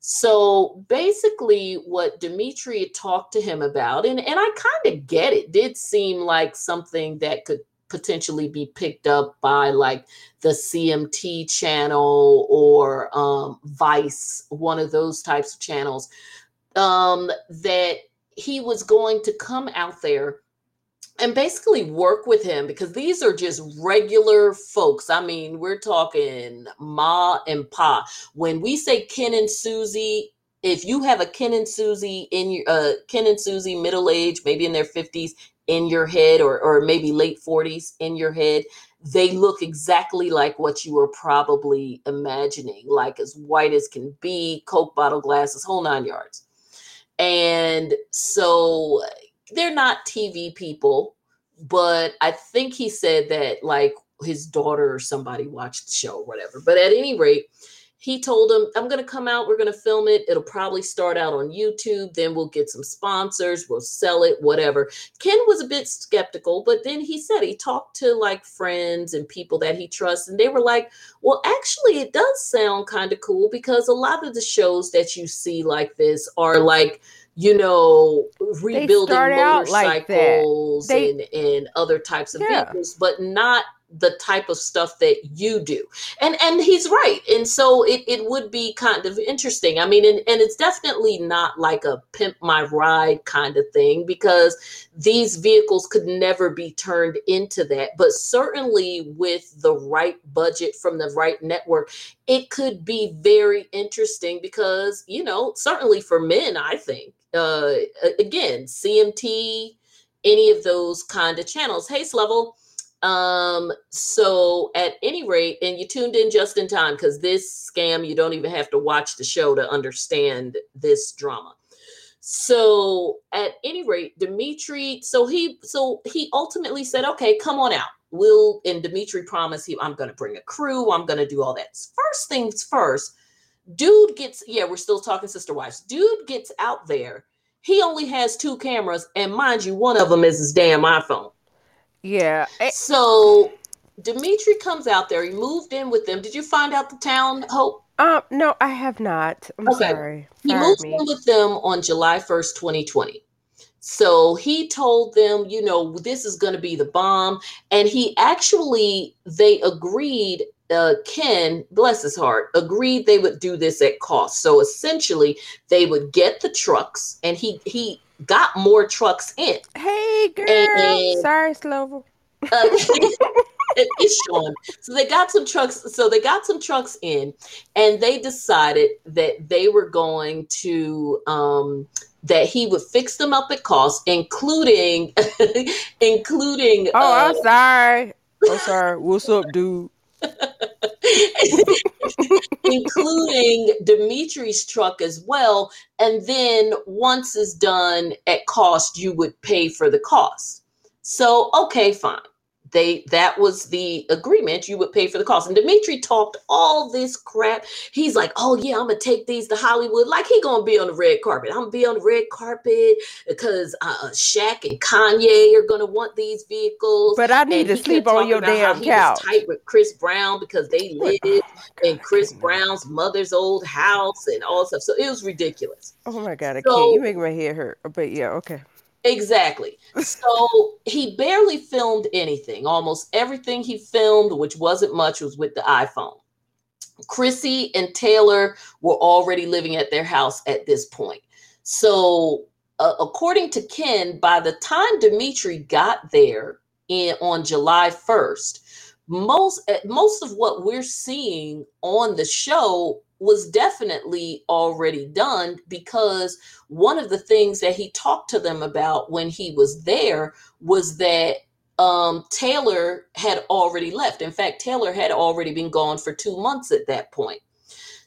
So basically, what Dimitri talked to him about, and, and I kind of get it, did seem like something that could potentially be picked up by like the CMT channel or um, Vice, one of those types of channels, um, that he was going to come out there and basically work with him because these are just regular folks. I mean, we're talking Ma and Pa. When we say Ken and Susie, if you have a Ken and Susie in your uh, Ken and Susie middle age, maybe in their 50s in your head or or maybe late 40s in your head, they look exactly like what you were probably imagining, like as white as can be, Coke bottle glasses, whole nine yards. And so they're not TV people, but I think he said that like his daughter or somebody watched the show or whatever. But at any rate, he told him, I'm going to come out, we're going to film it. It'll probably start out on YouTube, then we'll get some sponsors, we'll sell it, whatever. Ken was a bit skeptical, but then he said he talked to like friends and people that he trusts, and they were like, Well, actually, it does sound kind of cool because a lot of the shows that you see like this are like, you know, rebuilding motorcycles like they, and, and other types of yeah. vehicles, but not the type of stuff that you do. And and he's right. And so it, it would be kind of interesting. I mean and, and it's definitely not like a pimp my ride kind of thing because these vehicles could never be turned into that. But certainly with the right budget from the right network it could be very interesting because you know certainly for men i think uh again cmt any of those kind of channels hey level um, so at any rate, and you tuned in just in time because this scam, you don't even have to watch the show to understand this drama. So at any rate, Dimitri, so he so he ultimately said, okay, come on out. We'll and Dimitri promised he I'm gonna bring a crew, I'm gonna do all that. First things first, dude gets, yeah, we're still talking sister wives. Dude gets out there. He only has two cameras, and mind you, one of them is his damn iPhone. Yeah. It- so Dimitri comes out there. He moved in with them. Did you find out the town, Hope? Um, no, I have not. I'm okay. sorry. He moved me. in with them on July 1st, 2020. So he told them, you know, this is going to be the bomb. And he actually, they agreed, uh, Ken, bless his heart, agreed they would do this at cost. So essentially, they would get the trucks and he, he, got more trucks in. Hey, girl. And, Sorry, Slovo. Uh, (laughs) it's showing. So they got some trucks. So they got some trucks in, and they decided that they were going to um, that he would fix them up at cost, including (laughs) including. Oh, uh, I'm sorry. I'm sorry. What's up, dude? (laughs) including Dimitri's truck as well. And then once it's done at cost, you would pay for the cost. So, okay, fine they that was the agreement you would pay for the cost. And dimitri talked all this crap. He's like oh yeah i'm gonna take these to hollywood. Like he gonna be on the red carpet. I'm gonna be on the red carpet because uh Shaq and kanye are gonna want these vehicles. But i need and to sleep on your damn couch. tight with chris brown because they live oh, in chris brown's mother's old house and all stuff. So it was ridiculous. Oh my god i so, can't you make my head hurt. But yeah okay Exactly. So he barely filmed anything. Almost everything he filmed, which wasn't much, was with the iPhone. Chrissy and Taylor were already living at their house at this point. So, uh, according to Ken, by the time Dimitri got there in on July 1st, most most of what we're seeing on the show was definitely already done because one of the things that he talked to them about when he was there was that um, Taylor had already left. In fact, Taylor had already been gone for two months at that point.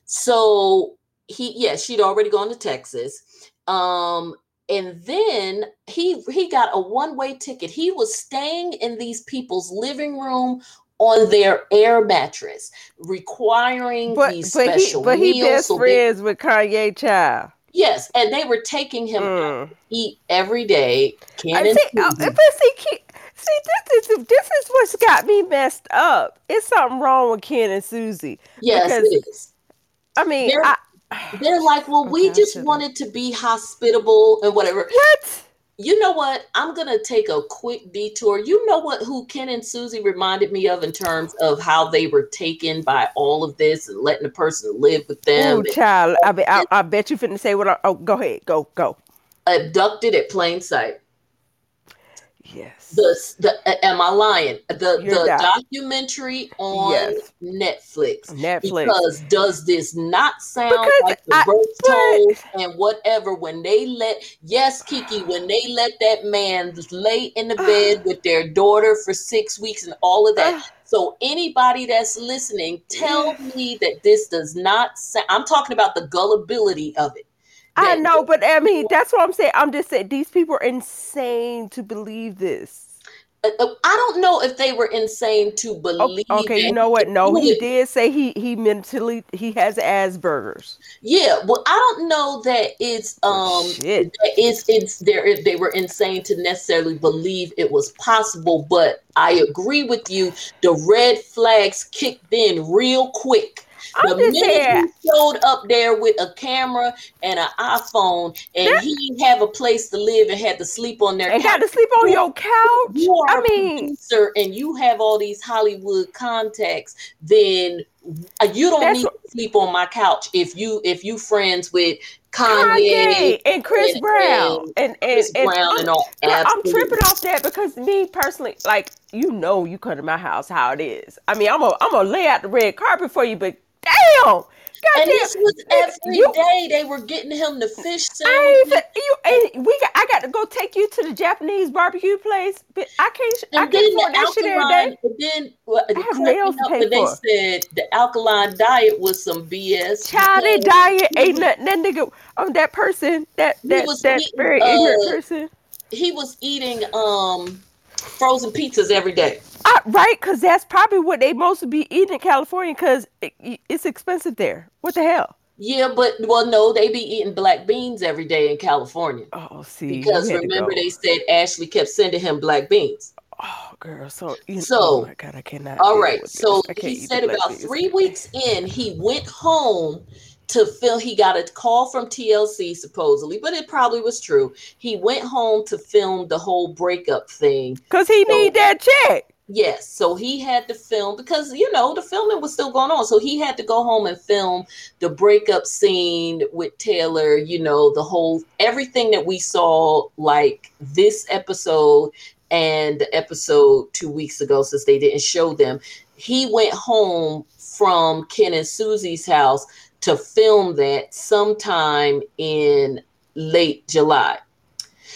So he, yeah, she'd already gone to Texas. Um, and then he he got a one way ticket. He was staying in these people's living room on their air mattress, requiring but, these but special he, but meals. But he best so friends they, with Kanye Child. Yes, and they were taking him mm. eat every day. Can see, uh, but see, See, this is this is what's got me messed up. It's something wrong with Ken and Susie. Yes, because, it is. I mean, they're, I, they're like, well, okay, we just wanted to be hospitable and whatever. What? You know what? I'm gonna take a quick detour. You know what? Who Ken and Susie reminded me of in terms of how they were taken by all of this and letting the person live with them. Oh, child! I, be, I, I bet you finna say what? I, oh, go ahead. Go go. Abducted at plain sight. Yes. The the am I lying? The You're the documentary on yes. Netflix. Netflix. Because does this not sound because like the birth toll and whatever when they let yes, Kiki, when they let that man lay in the ah. bed with their daughter for six weeks and all of that. Ah. So anybody that's listening, tell me that this does not sound I'm talking about the gullibility of it. I know, but I mean, that's what I'm saying. I'm just saying these people are insane to believe this. Uh, uh, I don't know if they were insane to believe. Okay, you know what? No, he did say he he mentally he has Asperger's. Yeah, well, I don't know that it's um Shit. that it's it's there they were insane to necessarily believe it was possible, but I agree with you. The red flags kicked in real quick I'm the minute saying. he showed up there with a camera and an iPhone, and he have a place to live and had to sleep on their and couch. got to sleep on your couch. You are I mean, producer, and you have all these Hollywood contacts. Then you don't need to sleep on my couch if you if you friends with Kanye, Kanye and Chris and, Brown and, and, Chris and, Brown and, all. I'm tripping off that because me personally, like you know, you come to my house how it is. I mean, I'm gonna I'm gonna lay out the red carpet for you, but damn. God and damn. this was every you, day they were getting him the fish sandwich. You we got, I got to go take you to the Japanese barbecue place. But I can't. And I can't afford that shit every day. But then well, I have nails to pay they said the alkaline diet was some BS. Child, that diet ain't nothing. That nigga, um, that person, that that that eating, very uh, ignorant person. He was eating um frozen pizzas every day. Uh, right, because that's probably what they mostly be eating in California because it, it's expensive there. What the hell? Yeah, but well, no, they be eating black beans every day in California. Oh, see, because remember they said Ashley kept sending him black beans. Oh, girl, so you know, so oh my god, I cannot. All right, so he said about three weeks in, he went home to film he got a call from TLC supposedly, but it probably was true. He went home to film the whole breakup thing cuz he so, need that check. Yes, so he had to film because you know the filming was still going on. So he had to go home and film the breakup scene with Taylor, you know, the whole everything that we saw like this episode and the episode 2 weeks ago since they didn't show them. He went home from Ken and Susie's house to film that sometime in late July.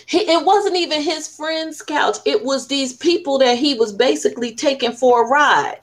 He, it wasn't even his friend's couch. It was these people that he was basically taking for a ride.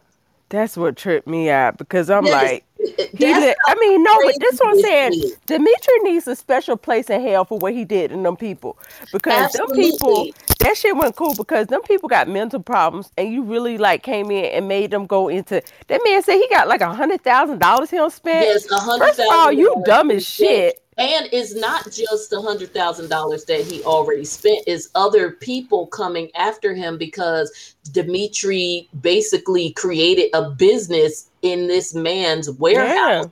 That's what tripped me out because I'm yes, like, li- I mean, no, but this one saying. Dimitri needs a special place in hell for what he did in them people because Absolutely. them people, that shit went cool because them people got mental problems and you really like came in and made them go into. That man said he got like a hundred thousand dollars he spent. Yes, a hundred. First of all, you dumb as shit. And it's not just the hundred thousand dollars that he already spent; is other people coming after him because Dimitri basically created a business in this man's warehouse. Yeah.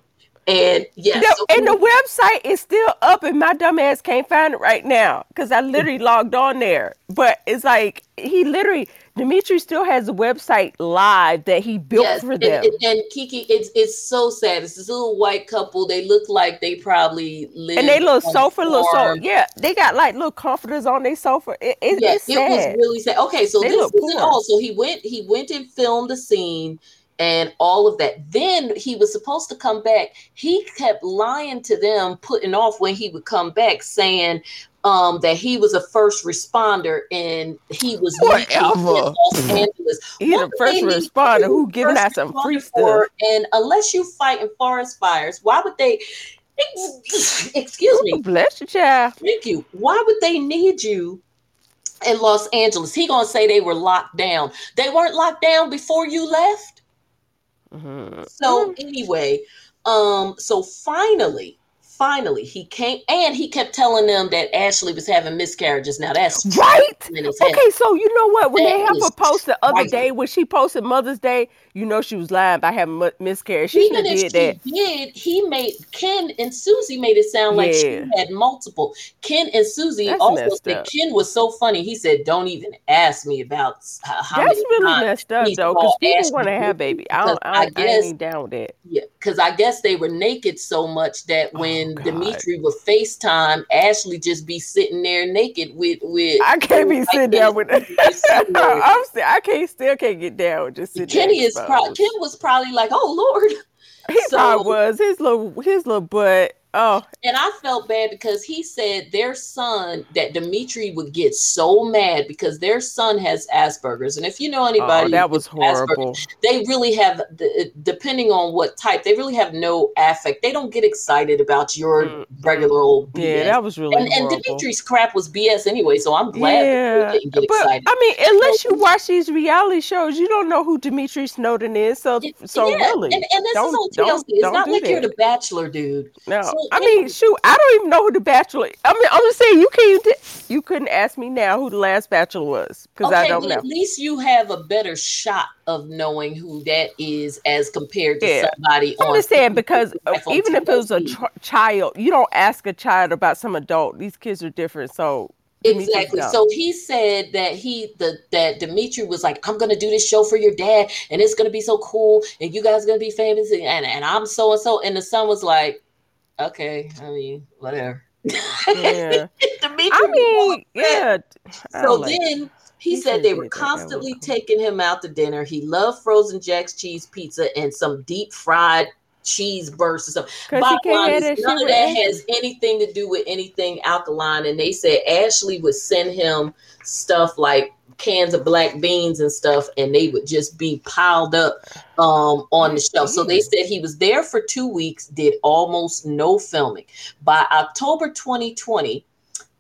And yes, the, so and the website is still up, and my dumb ass can't find it right now because I literally logged on there. But it's like he literally Dimitri still has a website live that he built yes, for them. And, and, Kiki, it's it's so sad. It's this little white couple. They look like they probably live. And they little sofa, little sofa. Yeah, they got like little comforters on their sofa. It, it, yes, it was really sad. Okay, so they this isn't all. So he went. He went and filmed the scene and all of that. Then he was supposed to come back. He kept lying to them, putting off when he would come back, saying um, that he was a first responder and he was whatever. Los Angeles. He's a first responder who giving out some free stuff. And unless you fight in forest fires, why would they? Excuse me. Bless you, child. Thank you. Why would they need you in Los Angeles? He gonna say they were locked down. They weren't locked down before you left. Mm-hmm. So anyway, um, so finally, finally he came and he kept telling them that Ashley was having miscarriages. Now that's right. Okay, so you know what? When that they have a post the other day when she posted Mother's Day, you know she was lying about having miscarriage. She Even if did she that. did, he made Ken and Susie made it sound like yeah. she had multiple. Ken and Susie that's also said up. Ken was so funny. He said, "Don't even ask me about how." That's really messed up though, because people want to have baby. I don't. I, I, guess, I ain't down with that. Yeah, because I guess they were naked so much that oh, oh, Dimitri would FaceTime, Ashley just be sitting there naked with with. I can't be oh, sitting down with. (laughs) I'm still, I can't still can't get down with just sitting. Kenny is pro- Kim was probably like, "Oh Lord." He so, probably was his little his little butt Oh. And I felt bad because he said their son, that Dimitri would get so mad because their son has Asperger's. And if you know anybody, oh, that was horrible. They really have, depending on what type, they really have no affect. They don't get excited about your mm. regular old BS. Yeah, that was really and, and, Dimitri's crap was BS anyway. So I'm glad yeah. didn't get excited. But, I mean, unless you watch these reality shows, you don't know who Dimitri Snowden is. So, so yeah. really. And, and this don't, is on TLC. It's not like that. you're the Bachelor, dude. No. So, I mean, shoot, I don't even know who the Bachelor. I mean, I'm just saying you can't. You couldn't ask me now who the last Bachelor was because okay, I don't know. At least you have a better shot of knowing who that is as compared to yeah. somebody. I'm just saying because uh, even if it was a tr- child, you don't ask a child about some adult. These kids are different, so Exactly. So he said that he the that Dimitri was like, I'm gonna do this show for your dad, and it's gonna be so cool, and you guys are gonna be famous, and and I'm so and so. And the son was like, okay, I mean, whatever. Yeah. (laughs) I mean, yeah. So like then he, he said they were constantly taking him out to dinner. He loved frozen Jack's cheese pizza and some deep fried cheese bursts or something. Bottom line is none of that has anything to do with anything alkaline. And they said Ashley would send him stuff like cans of black beans and stuff, and they would just be piled up um, on the shelf. So they said he was there for two weeks, did almost no filming. By October 2020,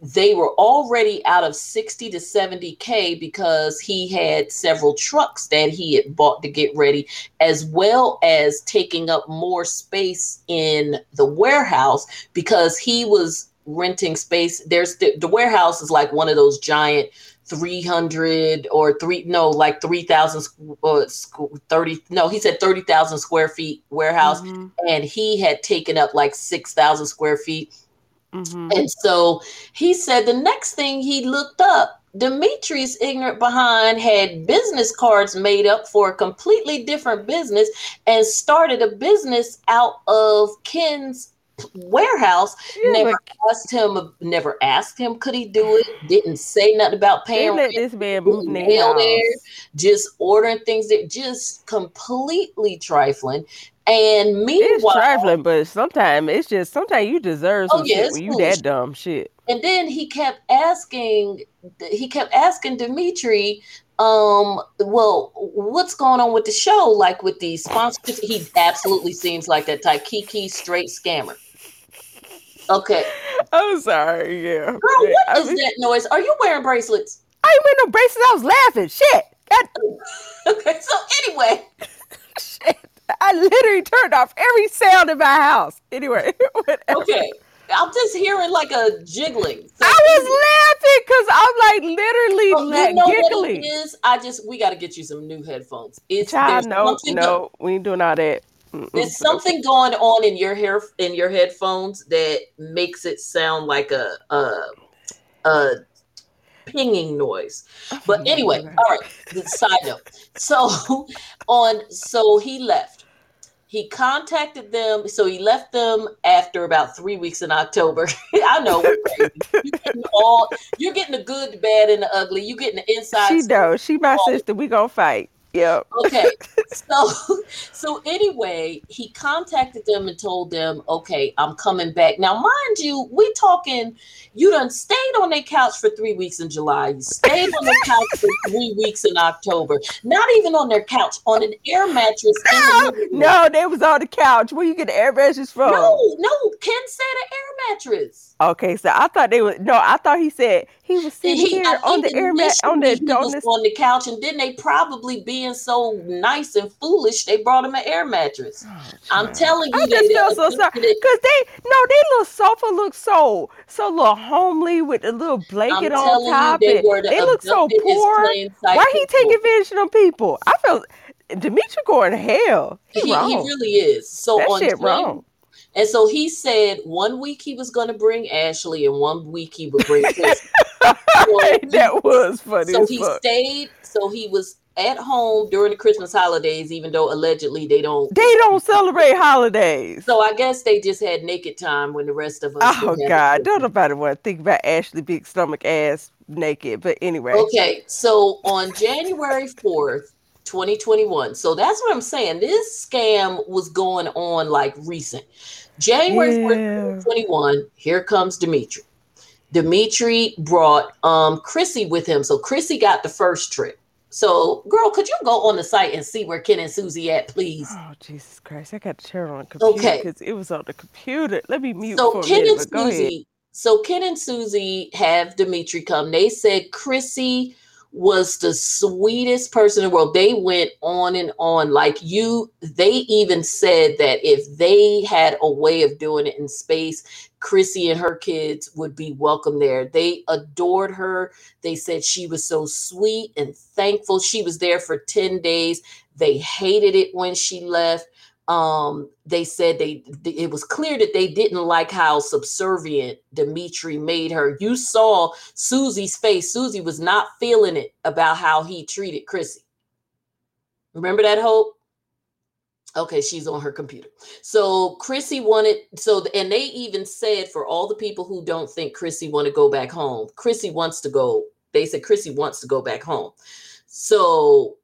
they were already out of 60 to 70k because he had several trucks that he had bought to get ready as well as taking up more space in the warehouse because he was renting space there's the, the warehouse is like one of those giant 300 or three no like 3000 uh, 30 no he said 30,000 square feet warehouse mm-hmm. and he had taken up like 6,000 square feet mm-hmm. and so he said the next thing he looked up Dimitri's ignorant behind had business cards made up for a completely different business and started a business out of Ken's warehouse. Yeah, never asked him. Never asked him could he do it. Didn't say nothing about paying. Let this man move there. Just ordering things that just completely trifling. And meanwhile, it's trifling, but sometimes it's just sometimes you deserve oh, some oh, yeah, shit when you that dumb shit. And then he kept asking. He kept asking Dimitri um well what's going on with the show like with the sponsors he absolutely seems like that type kiki straight scammer Okay. I'm sorry. Yeah. Girl, what I is mean, that noise? Are you wearing bracelets? I ain't wearing no bracelets. I was laughing. Shit. God. (laughs) okay. So anyway. (laughs) Shit. I literally turned off every sound in my house. Anyway. (laughs) Whatever. Okay. I'm just hearing like a jiggling. So I was laughing because I'm like literally oh, you know giggling. What it is? I just we got to get you some new headphones. It's Child, no, no, we ain't doing all that. There's something going on in your hair in your headphones that makes it sound like a a, a pinging noise. But anyway, all right. Side note. So (laughs) on so he left. He contacted them. So he left them after about three weeks in October. (laughs) I know (laughs) you're getting all you're getting the good, the bad, and the ugly. You getting the inside. She knows. She my sister. We gonna fight. Yeah. Okay. (laughs) So (laughs) so anyway, he contacted them and told them, okay, I'm coming back. Now, mind you, we talking you done stayed on their couch for three weeks in July. You stayed on their couch for (laughs) three weeks in October. Not even on their couch, on an air mattress. No, no, they was on the couch. Where you get the air mattress from? No, no. Ken said an air mattress. Okay, so I thought they were no, I thought he said he was sitting he, here on the air mat on the on, was on the couch, and then they probably being so nice and foolish, they brought him an air mattress. Oh, I'm telling you, I just feel so sorry because they no, they little sofa look so so little homely with a little blanket on top. You, they, and they look so poor. Why he taking advantage of people? I feel Dimitri going to hell. He, he, he, really is. So that on shit wrong. And so he said one week he was going to bring Ashley, and one week he would bring Chris. (laughs) so (laughs) that was funny. So he fuck. stayed. So he was at home during the Christmas holidays, even though allegedly they don't. They don't celebrate holidays. So I guess they just had naked time when the rest of us. Oh God! Don't nobody want to think about Ashley big stomach ass naked. But anyway. Okay, so on January fourth. 2021. So that's what I'm saying. This scam was going on like recent. January yeah. 21, here comes Dimitri. Dimitri brought um Chrissy with him. So Chrissy got the first trip. So, girl, could you go on the site and see where Ken and Susie at, please? Oh, Jesus Christ. I got to turn on the computer okay. because it was on the computer. Let me mute so for Ken minute, and Susie, So Ken and Susie have Dimitri come. They said Chrissy was the sweetest person in the world. They went on and on. Like you, they even said that if they had a way of doing it in space, Chrissy and her kids would be welcome there. They adored her. They said she was so sweet and thankful. She was there for 10 days. They hated it when she left um they said they it was clear that they didn't like how subservient Dimitri made her. You saw Susie's face. Susie was not feeling it about how he treated Chrissy. Remember that hope? Okay, she's on her computer. So Chrissy wanted so and they even said for all the people who don't think Chrissy want to go back home, Chrissy wants to go. They said Chrissy wants to go back home. So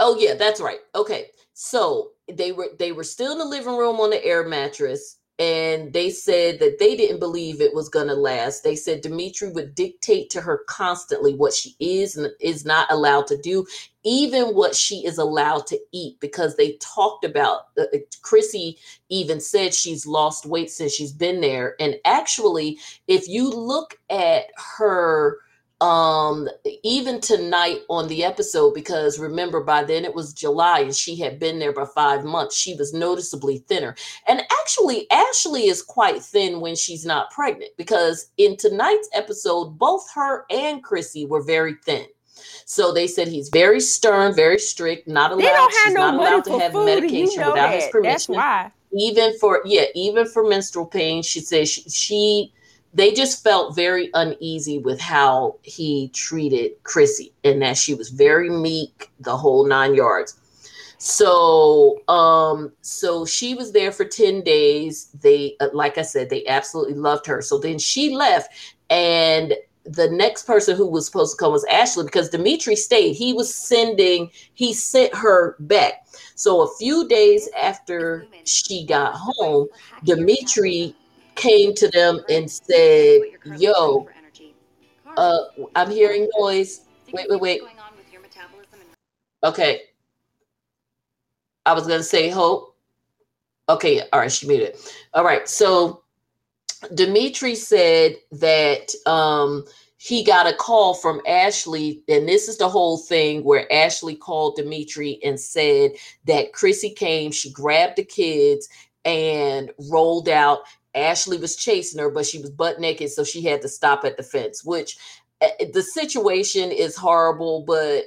oh yeah, that's right. Okay. So they were they were still in the living room on the air mattress and they said that they didn't believe it was going to last. They said Dimitri would dictate to her constantly what she is and is not allowed to do, even what she is allowed to eat, because they talked about uh, uh Chrissy even said she's lost weight since she's been there. And actually, if you look at her um even tonight on the episode because remember by then it was july and she had been there for five months she was noticeably thinner and actually ashley is quite thin when she's not pregnant because in tonight's episode both her and chrissy were very thin so they said he's very stern very strict not allowed she's no not allowed to have food, medication you know without that. his permission That's why. even for yeah even for menstrual pain she says she, she they just felt very uneasy with how he treated Chrissy and that she was very meek, the whole nine yards. So, um, so she was there for 10 days. They, uh, like I said, they absolutely loved her. So then she left, and the next person who was supposed to come was Ashley because Dimitri stayed. He was sending, he sent her back. So a few days after she got home, Dimitri came to them and said, Yo, uh, I'm hearing noise. Wait, wait, wait. Okay. I was going to say hope. Okay. All right. She muted. All right. So Dimitri said that um, he got a call from Ashley, and this is the whole thing where Ashley called Dimitri and said that Chrissy came, she grabbed the kids and rolled out Ashley was chasing her, but she was butt naked, so she had to stop at the fence. Which eh, eh, the situation is horrible, but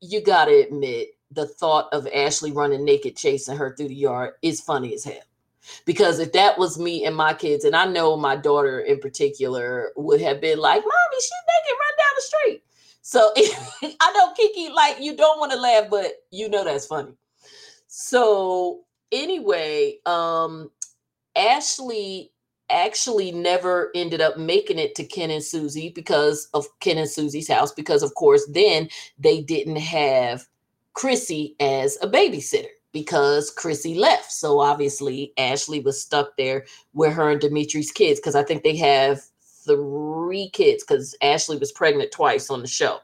you gotta admit the thought of Ashley running naked chasing her through the yard is funny as hell. Because if that was me and my kids, and I know my daughter in particular would have been like, "Mommy, she's naked, run down the street." So (laughs) I know Kiki, like you don't want to laugh, but you know that's funny. So anyway, um, Ashley actually never ended up making it to Ken and Susie because of Ken and Susie's house, because of course then they didn't have Chrissy as a babysitter because Chrissy left. So obviously Ashley was stuck there with her and Dimitri's kids because I think they have three kids because Ashley was pregnant twice on the show.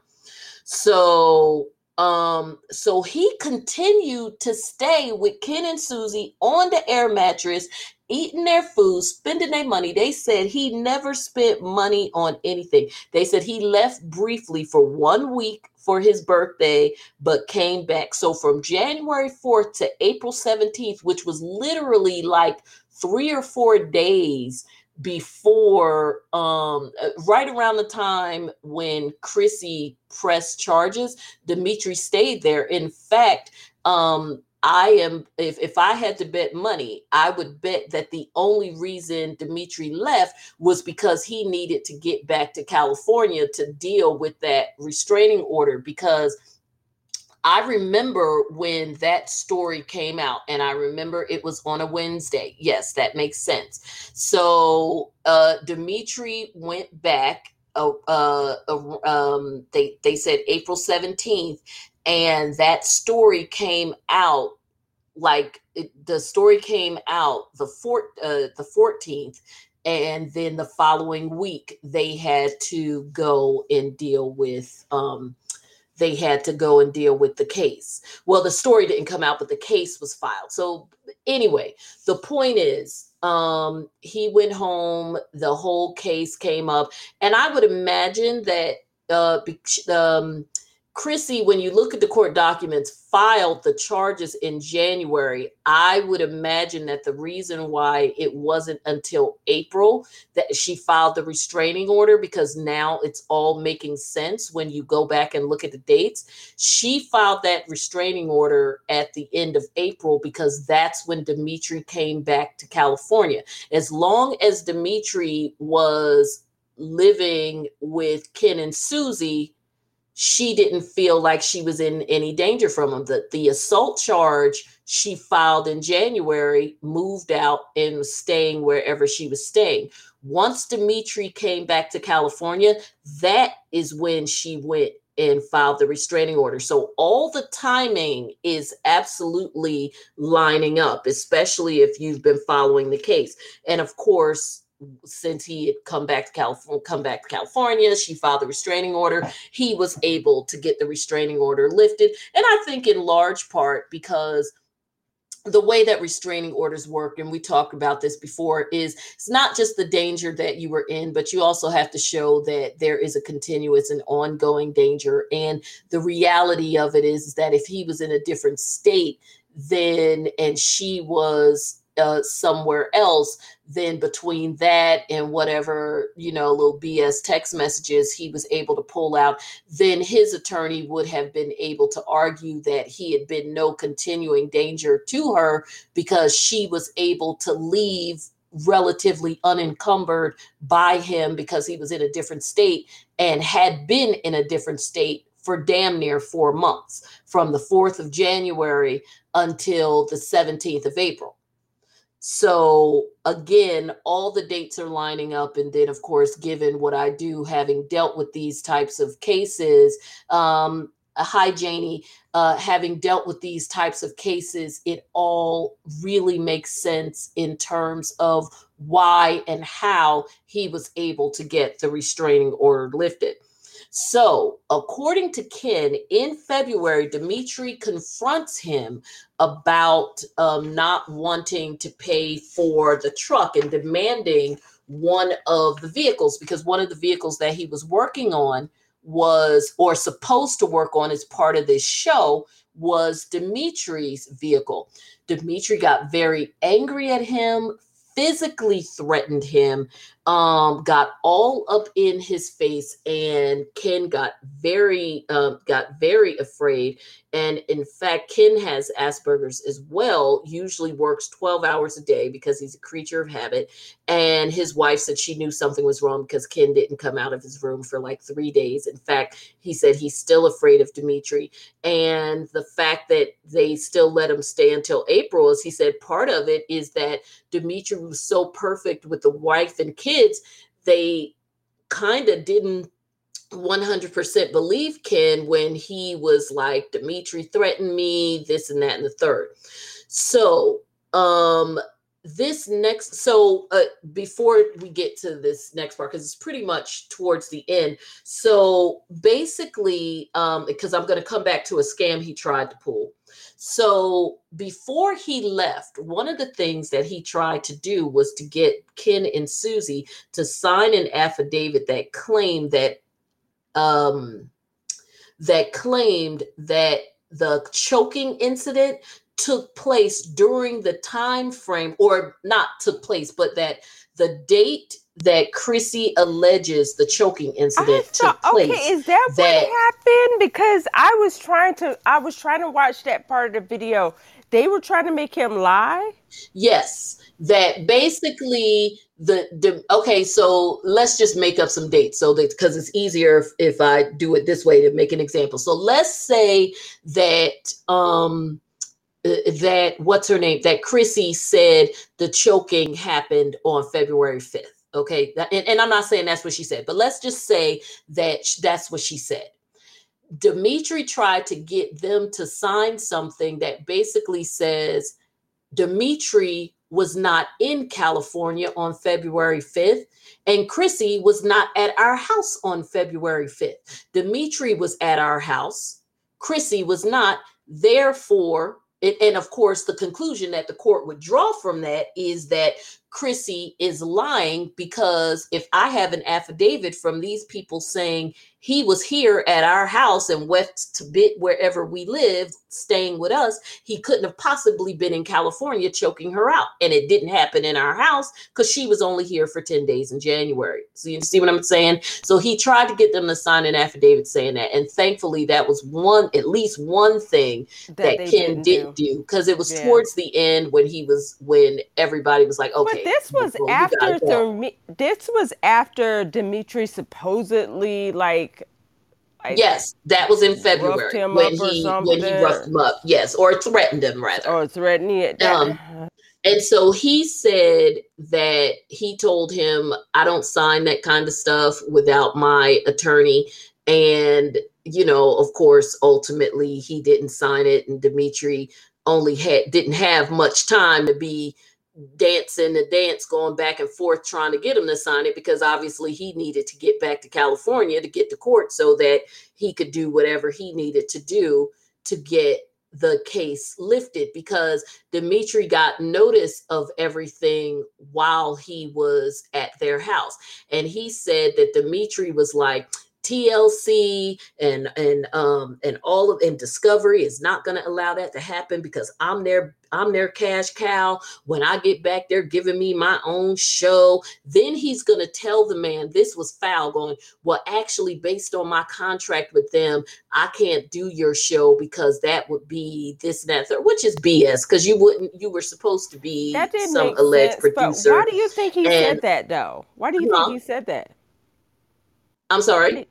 So um, so he continued to stay with Ken and Susie on the air mattress eating their food, spending their money. They said he never spent money on anything. They said he left briefly for one week for his birthday, but came back. So from January 4th to April 17th, which was literally like three or four days before um uh, right around the time when Chrissy pressed charges, Dimitri stayed there. In fact, um I am if if I had to bet money, I would bet that the only reason Dimitri left was because he needed to get back to California to deal with that restraining order because I remember when that story came out, and I remember it was on a Wednesday. Yes, that makes sense. So uh, Dimitri went back. Uh, uh, um, they they said April seventeenth, and that story came out like it, the story came out the four, uh, the 14th and then the following week they had to go and deal with um, they had to go and deal with the case. Well the story didn't come out but the case was filed. So anyway the point is um, he went home the whole case came up and i would imagine that uh, um, Chrissy, when you look at the court documents, filed the charges in January. I would imagine that the reason why it wasn't until April that she filed the restraining order, because now it's all making sense when you go back and look at the dates. She filed that restraining order at the end of April because that's when Dimitri came back to California. As long as Dimitri was living with Ken and Susie, she didn't feel like she was in any danger from him. The, the assault charge she filed in January moved out and was staying wherever she was staying. Once Dimitri came back to California, that is when she went and filed the restraining order. So all the timing is absolutely lining up, especially if you've been following the case. And of course, since he had come back to California, come back to California, she filed the restraining order. He was able to get the restraining order lifted, and I think in large part because the way that restraining orders work, and we talked about this before, is it's not just the danger that you were in, but you also have to show that there is a continuous and ongoing danger. And the reality of it is that if he was in a different state, then and she was uh, somewhere else, then between that and whatever, you know, little BS text messages he was able to pull out, then his attorney would have been able to argue that he had been no continuing danger to her because she was able to leave relatively unencumbered by him because he was in a different state and had been in a different state for damn near four months from the 4th of January until the 17th of April. So again, all the dates are lining up. And then, of course, given what I do, having dealt with these types of cases, um, hi, Janie, uh, having dealt with these types of cases, it all really makes sense in terms of why and how he was able to get the restraining order lifted. So, according to Ken, in February, Dimitri confronts him about um, not wanting to pay for the truck and demanding one of the vehicles because one of the vehicles that he was working on was or supposed to work on as part of this show was Dimitri's vehicle. Dimitri got very angry at him, physically threatened him, um, got all up in his face, and Ken got very um, got very afraid. And in fact, Ken has Asperger's as well. Usually works twelve hours a day because he's a creature of habit. And his wife said she knew something was wrong because Ken didn't come out of his room for like three days. In fact, he said he's still afraid of Dimitri. And the fact that they still let him stay until April, as he said, part of it is that Dimitri was so perfect with the wife and kids, they kind of didn't 100% believe Ken when he was like, Dimitri threatened me, this and that and the third. So, um, this next so uh, before we get to this next part because it's pretty much towards the end so basically um because i'm going to come back to a scam he tried to pull. So before he left one of the things that he tried to do was to get ken and susie to sign an affidavit that claimed that um that claimed that the choking incident took place during the time frame or not took place but that the date that Chrissy alleges the choking incident thought, took place. Okay, is that, that what happened? Because I was trying to I was trying to watch that part of the video. They were trying to make him lie? Yes. That basically the, the okay, so let's just make up some dates so that because it's easier if, if I do it this way to make an example. So let's say that um Uh, that what's her name that Chrissy said the choking happened on February 5th. Okay. And, and, I'm not saying that's what she said, but let's just say that that's what she said. Dimitri tried to get them to sign something that basically says Dimitri was not in California on February 5th, and Chrissy was not at our house on February 5th. Dimitri was at our house, Chrissy was not. Therefore, and, and of course, the conclusion that the court would draw from that is that Chrissy is lying because if I have an affidavit from these people saying he was here at our house and West to Bit wherever we lived, staying with us, he couldn't have possibly been in California choking her out. And it didn't happen in our house because she was only here for 10 days in January. So you see what I'm saying? So he tried to get them to sign an affidavit saying that. And thankfully that was one at least one thing that, that Ken didn't do because it was yeah. towards the end when he was when everybody was like, okay this was after the, this was after Dimitri supposedly like yes, that was in February when he when he roughed him up. Yes, or threatened him rather. Or threatened it. Um, and so he said that he told him, "I don't sign that kind of stuff without my attorney." And you know, of course, ultimately he didn't sign it, and Dimitri only had didn't have much time to be dancing the dance going back and forth trying to get him to sign it because obviously he needed to get back to California to get to court so that he could do whatever he needed to do to get the case lifted because Dimitri got notice of everything while he was at their house. And he said that Dimitri was like TLC and and um and all of and Discovery is not going to allow that to happen because I'm their I'm their cash cow. When I get back, they're giving me my own show. Then he's going to tell the man this was foul. Going well, actually, based on my contract with them, I can't do your show because that would be this and that, third, which is BS. Because you wouldn't, you were supposed to be some alleged sense, producer. Why do you think he and, said that though? Why do you think he said that? I'm sorry.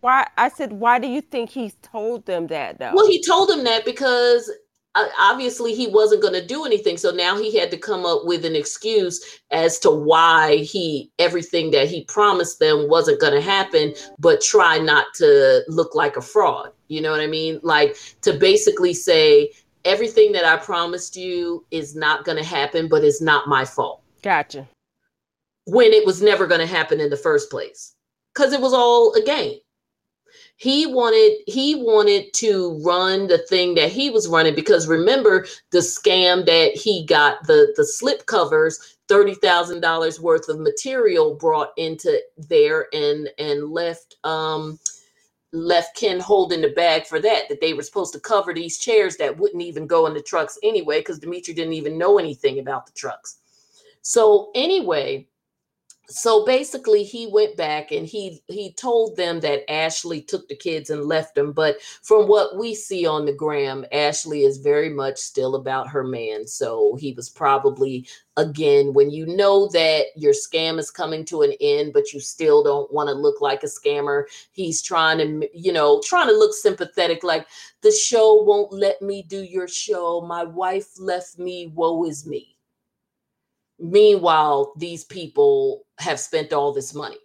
Why I said, why do you think he told them that though? Well, he told them that because uh, obviously he wasn't going to do anything so now he had to come up with an excuse as to why he everything that he promised them wasn't going to happen but try not to look like a fraud you know what i mean? Like to basically say everything that i promised you is not going to happen but it's not my fault. Gotcha. When it was never going to happen in the first place because it was all a game he wanted he wanted to run the thing that he was running because remember the scam that he got the the slip covers $30,000 worth of material brought into there and and left um left Ken holding the bag for that that they were supposed to cover these chairs that wouldn't even go in the trucks anyway cuz Dimitri didn't even know anything about the trucks. So anyway, so basically he went back and he he told them that ashley took the kids and left them but from what we see on the gram ashley is very much still about her man. So he was probably again when you know that your scam is coming to an end but you still don't want to look like a scammer he's trying to you know trying to look sympathetic like the show won't let me do your show. My wife left me. Woe is me Meanwhile, these people have spent all this money.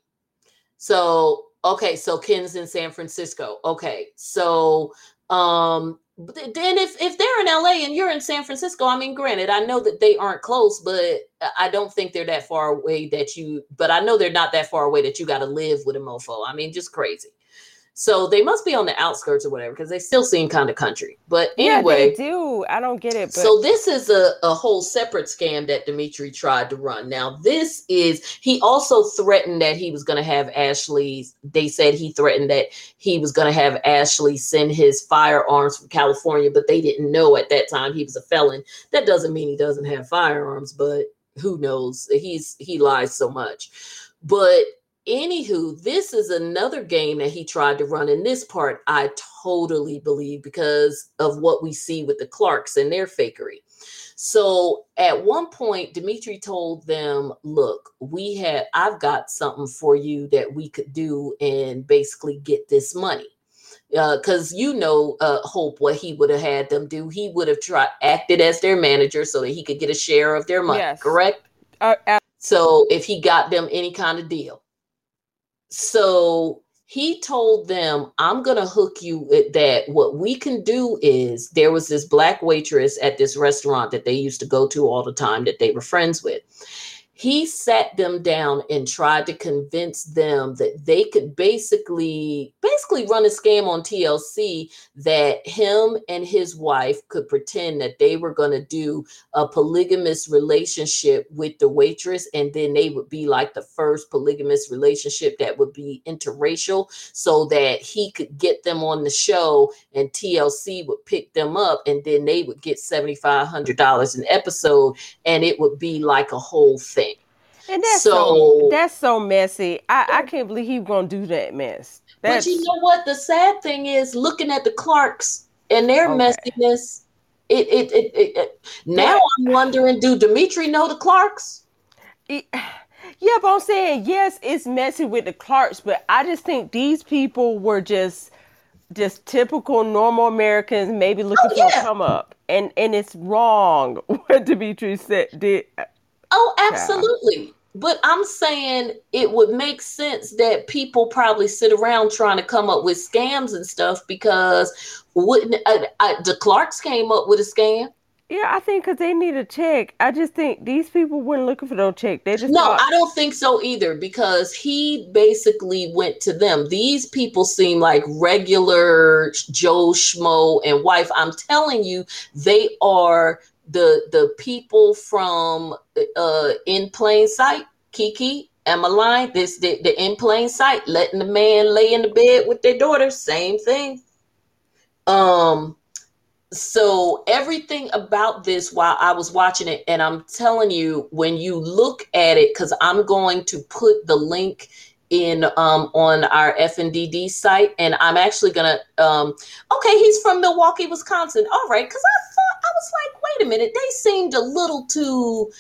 So, okay, so Ken's in San Francisco. Okay, so um then if if they're in LA and you're in San Francisco, I mean, granted, I know that they aren't close, but I don't think they're that far away that you. But I know they're not that far away that you got to live with a mofo. I mean, just crazy. So they must be on the outskirts or whatever because they still seem kind of country. But anyway, yeah, they do. I don't get it. But... So this is a, a whole separate scam that Dimitri tried to run. Now this is he also threatened that he was going to have Ashley. They said he threatened that he was going to have Ashley send his firearms from California, but they didn't know at that time he was a felon. That doesn't mean he doesn't have firearms, but who knows? He's he lies so much. But anywho, this is another game that he tried to run. In this part, I totally believe because of what we see with the Clarks and their fakery. So at one point, Dimitri told them, Look, we had, I've got something for you that we could do and basically get this money. Because uh, you know, uh, Hope, what he would have had them do, he would have tried acted as their manager so that he could get a share of their money, yes. correct? Uh, so if he got them any kind of deal. So he told them, I'm going to hook you that. What we can do is there was this black waitress at this restaurant that they used to go to all the time that they were friends with he sat them down and tried to convince them that they could basically basically run a scam on TLC that him and his wife could pretend that they were going to do a polygamous relationship with the waitress and then they would be like the first polygamous relationship that would be interracial so that he could get them on the show and TLC would pick them up and then they would get $7500 an episode and it would be like a whole thing and that's so, so that's so messy. I, I can't believe he's gonna do that mess. That's, but you know what? The sad thing is looking at the Clarks and their okay. messiness. It it, it it, it, now I'm wondering, do Dimitri know the Clarks? It, (sighs) yeah, but I'm saying yes, it's messy with the Clarks, but I just think these people were just just typical normal Americans, maybe oh, looking oh, yeah. for a come up, and and it's wrong (laughs) what Dimitri said did. Uh, oh, absolutely. Yeah. But I'm saying it would make sense that people probably sit around trying to come up with scams and stuff because wouldn't uh, uh, the Clarks came up with a scam? Yeah, I think because they need a check. I just think these people weren't looking for no check. They just no, thought- I don't think so either because he basically went to them. These people seem like regular Joe Schmo and wife. I'm telling you, they are the the people from uh in plain sight kiki lying this the, the in plain sight letting the man lay in the bed with their daughter same thing um so everything about this while i was watching it and i'm telling you when you look at it because i'm going to put the link in um, on our FNDD site, and I'm actually gonna. Um, okay, he's from Milwaukee, Wisconsin. All right, because I was like, wait a minute, they seemed a little too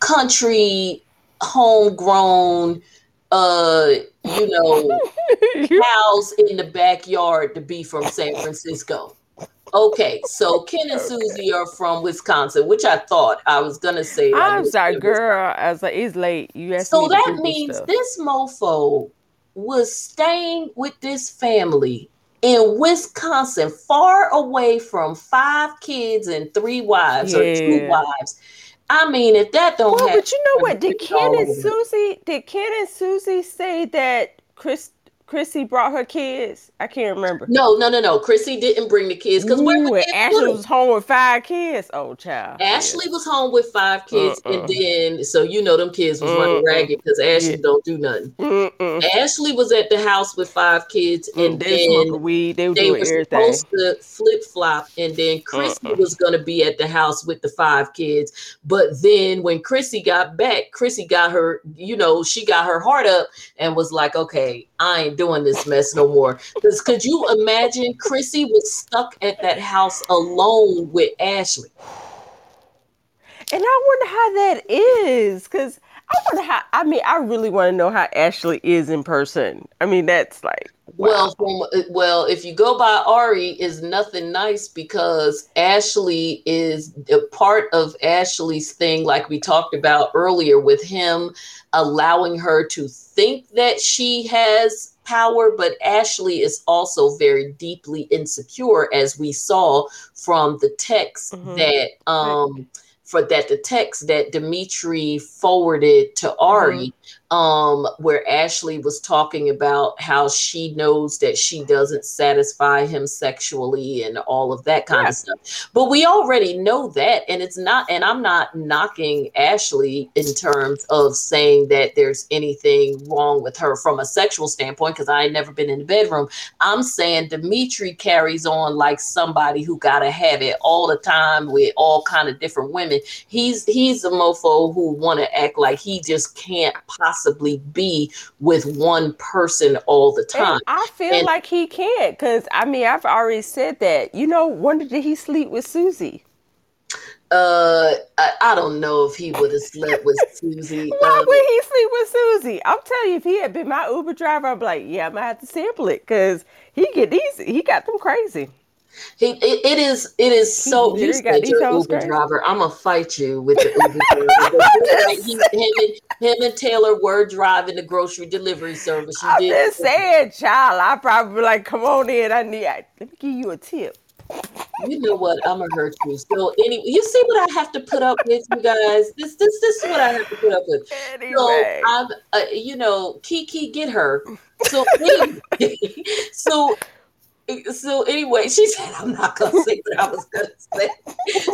country, homegrown. Uh, you know, (laughs) house in the backyard to be from San Francisco. Okay, so Ken and Susie are from Wisconsin, which I thought I was gonna say. I'm sorry, girl. I was like, it's late. You asked so that means stuff. this mofo was staying with this family in Wisconsin, far away from five kids and three wives yeah. or two wives. I mean, if that don't well, but you know what? Did Ken and Susie? Did Ken and Susie say that Chris Chrissy brought her kids? I can't remember. No, no, no, no. Chrissy didn't bring the kids because where Ashley was home with five kids. Oh, child. Ashley was home with five kids, uh-uh. and then so you know them kids was uh-uh. running ragged because Ashley yeah. don't do nothing. Uh-uh. Ashley was at the house with five kids, mm, and they then weed. They, they were everything. supposed to flip flop, and then Chrissy uh-uh. was gonna be at the house with the five kids. But then when Chrissy got back, Chrissy got her, you know, she got her heart up and was like, "Okay, I ain't doing this mess no more." Because could you imagine Chrissy was stuck at that house alone with Ashley? And I wonder how that is, because I wonder how. I mean, I really want to know how Ashley is in person. I mean, that's like wow. well, from, well, if you go by Ari, is nothing nice because Ashley is a part of Ashley's thing, like we talked about earlier, with him allowing her to think that she has power, but Ashley is also very deeply insecure, as we saw from the text mm-hmm. that um for that the text that Dimitri forwarded to Ari. Mm-hmm um, where Ashley was talking about how she knows that she doesn't satisfy him sexually and all of that kind yeah. of stuff. But we already know that. And it's not, and I'm not knocking Ashley in terms of saying that there's anything wrong with her from a sexual standpoint, because I ain't never been in the bedroom. I'm saying Dimitri carries on like somebody who gotta have it all the time with all kind of different women. He's he's a mofo who wanna act like he just can't possibly possibly be with one person all the time. And I feel and, like he can't because I mean I've already said that. You know, when did he sleep with Susie? Uh, I, I don't know if he would have slept with Susie. (laughs) Why um, would he sleep with Susie? I'm telling you, if he had been my Uber driver, I'd be like, yeah, I'm gonna have to sample it because he get these, he got them crazy. He it, it is it is so you said you're Uber crazy. driver. I'm gonna fight you with the Uber (laughs) driver. he, him, and, him and Taylor were driving the grocery delivery service. You I'm did. just saying, child. I probably like, come on in. I need. I, let me give you a tip. You know what? I'm gonna hurt you. So anyway, you see what I have to put up with, you guys. This this this is what I have to put up with. Anyway. So I'm, uh, you know, Kiki, get her. So anyway, (laughs) so so anyway, she said, I'm not gonna say what I was gonna say.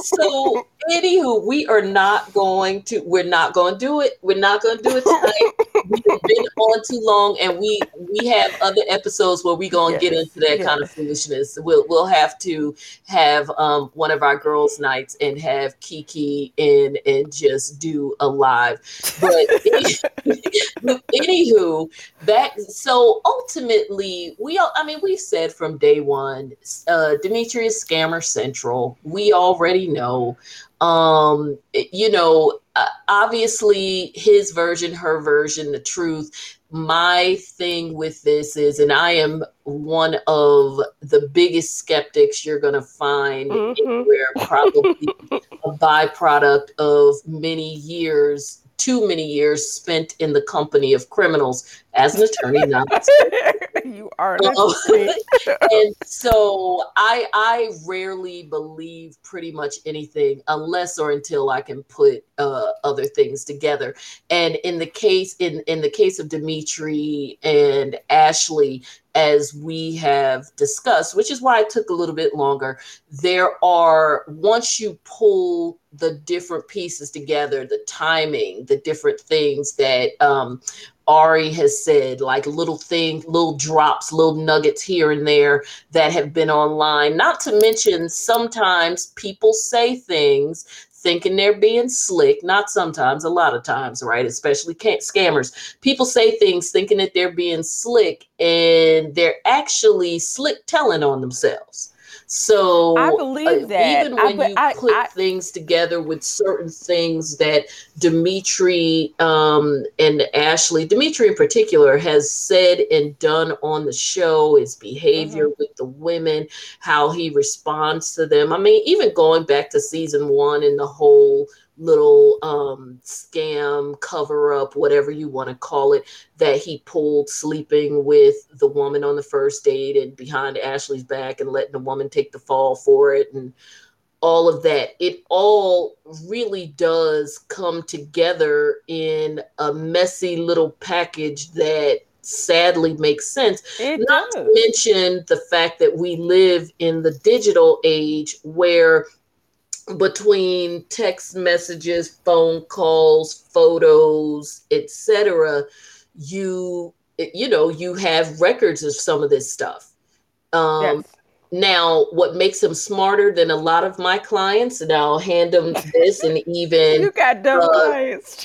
So anywho, we are not going to we're not gonna do it. We're not gonna do it tonight. (laughs) We've been on too long and we we have other episodes where we're gonna yes. get into that yes. kind of foolishness. We'll we'll have to have um one of our girls' nights and have Kiki in and just do a live. But, but (laughs) (laughs) anywho, that so ultimately we all I mean we said from day one. Uh, Demetrius Scammer Central. We already know. Um, you know, uh, obviously his version, her version, the truth. My thing with this is, and I am one of the biggest skeptics you're going to find mm-hmm. anywhere, probably a byproduct of many years too many years spent in the company of criminals as an attorney. Not (laughs) you are an attorney. (laughs) (laughs) and so I I rarely believe pretty much anything unless or until I can put uh, other things together. And in the case in in the case of Dimitri and Ashley, as we have discussed, which is why it took a little bit longer. There are, once you pull the different pieces together, the timing, the different things that um, Ari has said, like little things, little drops, little nuggets here and there that have been online. Not to mention, sometimes people say things thinking they're being slick. Not sometimes, a lot of times, right? Especially scammers. People say things thinking that they're being slick and they're actually slick telling on themselves. So I believe uh, that even when I, you I, put I, things together with certain things that Dimitri um, and Ashley, Dimitri in particular, has said and done on the show, his behavior mm-hmm. with the women, how he responds to them. I mean, even going back to season one and the whole little um, scam cover up, whatever you want to call it, that he pulled sleeping with the woman on the first date and behind Ashley's back and letting the woman take the fall for it and all of that. It all really does come together in a messy little package that sadly makes sense. It Not does. to mention the fact that we live in the digital age where between text messages, phone calls, photos, etc., you you know you have records of some of this stuff. Um, yes. Now, what makes them smarter than a lot of my clients, and I'll hand them this, and even you got dumb uh, clients,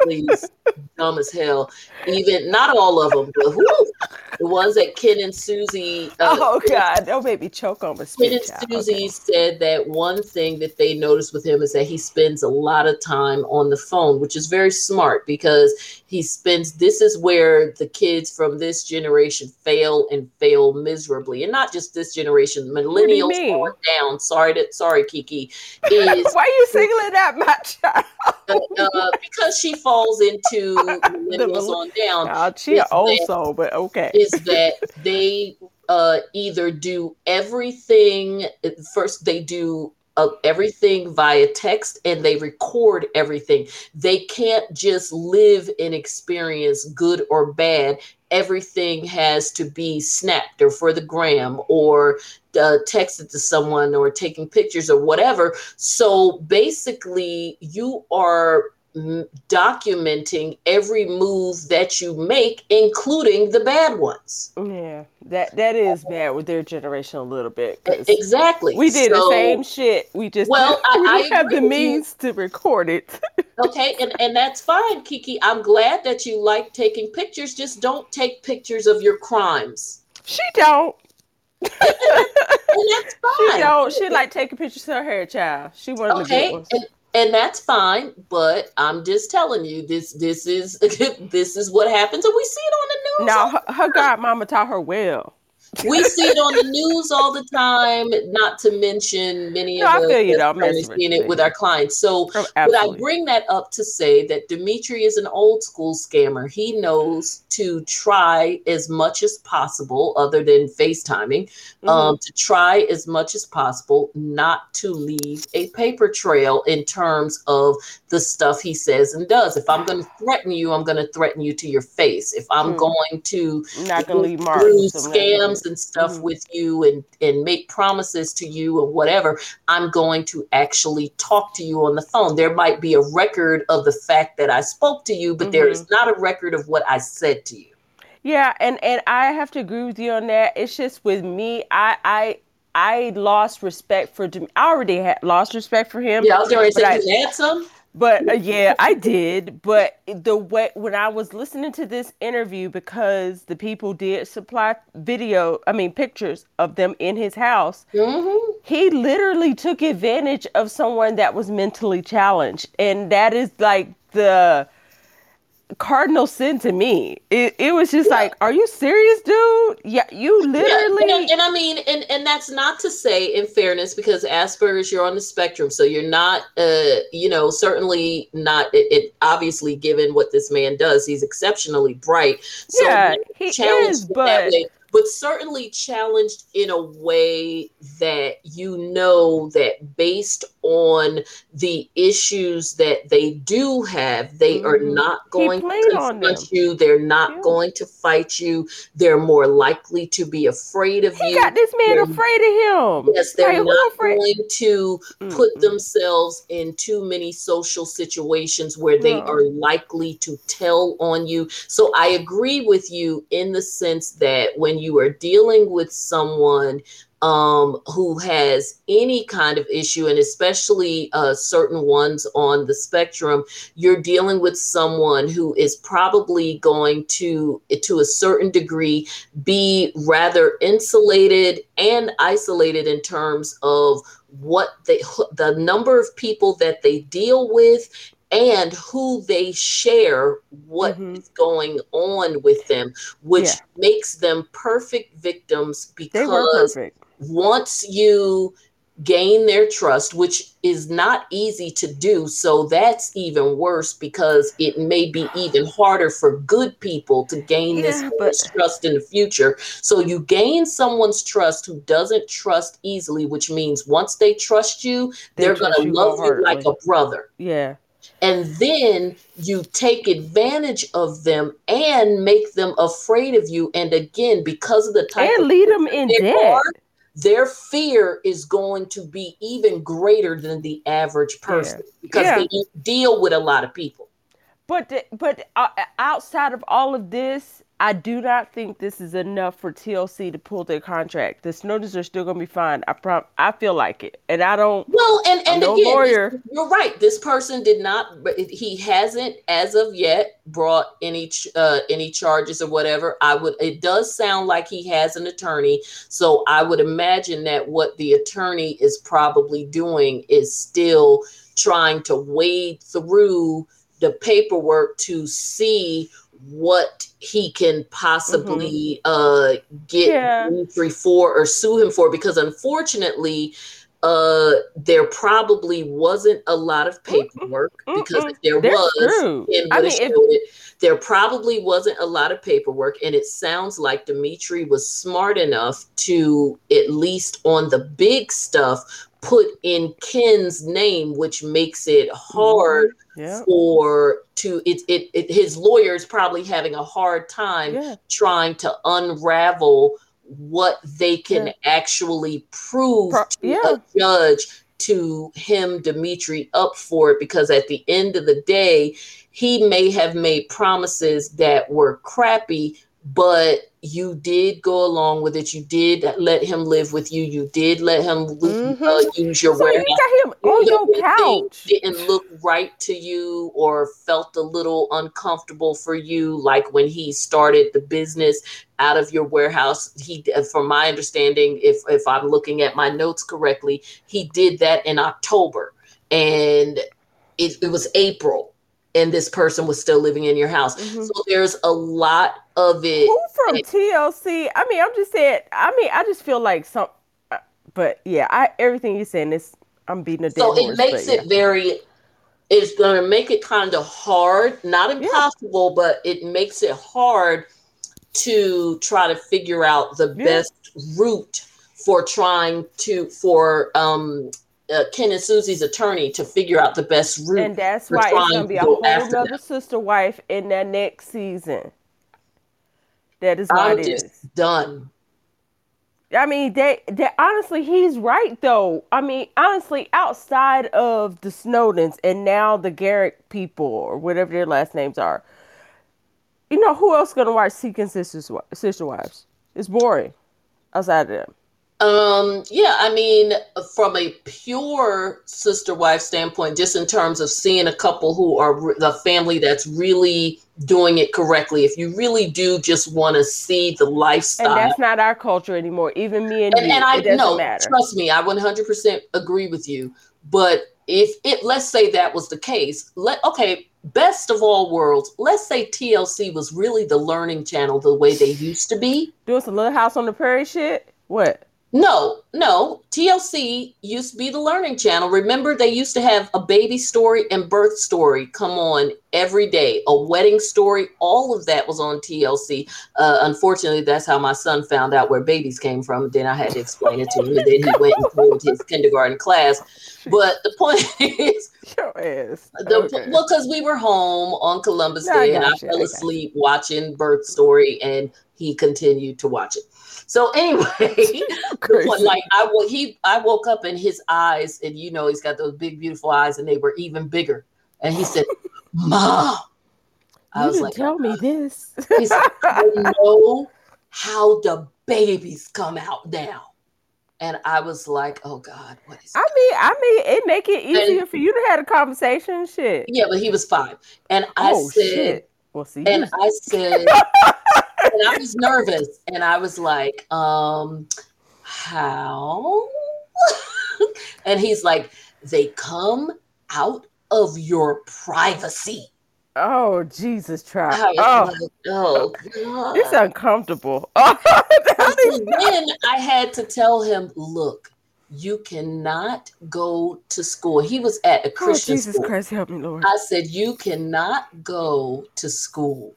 please, dumb as hell. Even not all of them, but whoo, the ones that Ken and Susie. Uh, oh God, don't make me choke on my Ken and Susie okay. said that one thing that they noticed with him is that he spends a lot of time on the phone, which is very smart because he spends. This is where the kids from this generation fail and fail miserably, and not just this generation generation, millennials on down. Sorry to sorry, Kiki. Is (laughs) why are you singling out my child? uh, because she falls into (laughs) millennials on down. God, she also, but okay. Is that (laughs) they uh, either do everything first? They do uh, everything via text and they record everything. They can't just live and experience good or bad. Everything has to be snapped or for the gram or uh, texted to someone or taking pictures or whatever. So basically, you are documenting every move that you make, including the bad ones. Yeah, that that is bad with their generation a little bit. Exactly. We did so, the same shit. We just (laughs) well, I, we I have the means to record it. (laughs) okay, and and that's fine, Kiki. I'm glad that you like taking pictures. Just don't take pictures of your crimes. She don't. (laughs) and that's fine. She don't. She like taking pictures of her hair, child. She one of okay, the good ones. And, and that's fine but i'm just telling you this this is (laughs) this is what happens and we see it on the news. Now her, her godmama taught her well we see it on the news all the time. Not to mention many no, of the, the seeing it with our clients. So, oh, but I bring that up to say that Dimitri is an old school scammer. He knows to try as much as possible, other than FaceTiming, mm-hmm. um, to try as much as possible not to leave a paper trail in terms of the stuff he says and does. If I'm going to threaten you, I'm going to threaten you to your face. If I'm mm. going to not going to leave marks, scams and stuff mm-hmm. with you and and make promises to you or whatever i'm going to actually talk to you on the phone there might be a record of the fact that i spoke to you but mm-hmm. there is not a record of what i said to you yeah and and i have to agree with you on that it's just with me i i I lost respect for. I already had lost respect for him. Yeah, I was going to say you had some. But uh, yeah, I did. But the way when I was listening to this interview, because the people did supply video, I mean pictures of them in his house, mm-hmm. he literally took advantage of someone that was mentally challenged, and that is like the cardinal sin to me. It, it was just yeah. like, are you serious, dude? Yeah, you literally. Yeah, and, and, I mean, and and that's not to say, in fairness, because Asperger's, you're on the spectrum, so you're not, uh, you know, certainly not. It, it obviously, given what this man does, he's exceptionally bright. So yeah, he is, but but certainly challenged in a way that you know that based on the issues that they do have, they mm-hmm. are not going to confront you. They're not yeah. going to fight you. They're more likely to be afraid of he you. got this man they're, afraid of him. Yes, they're not going to mm-hmm. put themselves in too many social situations where they no. are likely to tell on you. So I agree with you in the sense that when you are dealing with someone um, who has any kind of issue, and especially uh, certain ones on the spectrum, you're dealing with someone who is probably going to, to a certain degree, be rather insulated and isolated in terms of what they, the number of people that they deal with and who they share what mm-hmm. is going on with them, which yeah. makes them perfect victims because once you gain their trust, which is not easy to do. So that's even worse because it may be even harder for good people to gain yeah, this but... trust in the future. So you gain someone's trust who doesn't trust easily, which means once they trust you, they are going to love you like a brother. Yeah and then you take advantage of them and make them afraid of you and again because of the type and lead them in debt are, their fear is going to be even greater than the average person yeah. because yeah. they deal with a lot of people but but uh, outside of all of this I do not think this is enough for TLC to pull their contract. The Snowdens are still going to be fine. I prom- I feel like it, and I don't. Well, and and no again, lawyer. you're right. This person did not. He hasn't, as of yet, brought any uh, any charges or whatever. I would. It does sound like he has an attorney, so I would imagine that what the attorney is probably doing is still trying to wade through the paperwork to see what he can possibly mm-hmm. uh, get yeah. Dimitri for or sue him for because unfortunately uh there probably wasn't a lot of paperwork mm-hmm. because if there was I mean, if- it, there probably wasn't a lot of paperwork and it sounds like dimitri was smart enough to at least on the big stuff put in ken's name which makes it hard mm-hmm. Yeah. for to it, it, it his lawyers probably having a hard time yeah. trying to unravel what they can yeah. actually prove Pro- to a judge to him Dimitri up for it because at the end of the day he may have made promises that were crappy but you did go along with it. You did let him live with you. You did let him mm-hmm. uh, use your so warehouse. You got him on your couch. Didn't look right to you, or felt a little uncomfortable for you, like when he started the business out of your warehouse. He, from my understanding, if if I'm looking at my notes correctly, he did that in October, and it, it was April and this person was still living in your house. Mm-hmm. So there's a lot of it. Who from TLC? I mean, I'm just saying. I mean, I just feel like some, uh, but yeah, I everything you're saying is I'm beating a dead So horse, it makes it very. It's going to make it kind of hard, not impossible, yeah. but it makes it hard to try to figure out the yeah. best route for trying to for um uh, Ken and Susie's attorney to figure out the best route. And that's why it's going to be a whole other sister wife in that next season. That is what I'm it is. Done. I mean, they, they honestly, he's right though. I mean, honestly, outside of the Snowdens and now the Garrett people or whatever their last names are, you know, who else gonna watch Seeking Sisters Sister Wives? It's boring outside of them. Um, yeah, I mean, from a pure sister wife standpoint, just in terms of seeing a couple who are the family that's really doing it correctly, if you really do just want to see the lifestyle, and that's not our culture anymore. Even me and, and you, and I know, trust me, I 100% agree with you. But if it, let's say that was the case, let okay, best of all worlds, let's say TLC was really the learning channel the way they used to be, doing some Little House on the Prairie shit. What? No, no. TLC used to be the learning channel. Remember, they used to have a baby story and birth story come on every day, a wedding story. All of that was on TLC. Uh, unfortunately, that's how my son found out where babies came from. Then I had to explain it to him. And then he went and told his kindergarten class. But the point (laughs) is, Sure is. The, okay. Well, because we were home on Columbus Day and I fell asleep watching Birth Story and he continued to watch it. So anyway, (laughs) like I will he I woke up in his eyes, and you know he's got those big beautiful eyes, and they were even bigger. And he said, "Mom." I was like, "Tell me uh-huh. this." he said, "I (laughs) know how the babies come out now." And I was like, "Oh God, what is?" I mean, I mean, it make it easier and, for you to have a conversation, shit. Yeah, but he was five, and I oh, said, shit. "Well, see," and I said, (laughs) and I was nervous, and I was like, um, how? (laughs) and he's like, they come out of your privacy. Oh Jesus, try. Oh, like, oh God. it's uncomfortable. (laughs) Oh, then I had to tell him, look, you cannot go to school. He was at a oh, Christian oh, Jesus school. Christ, help me, Lord. I said, you cannot go to school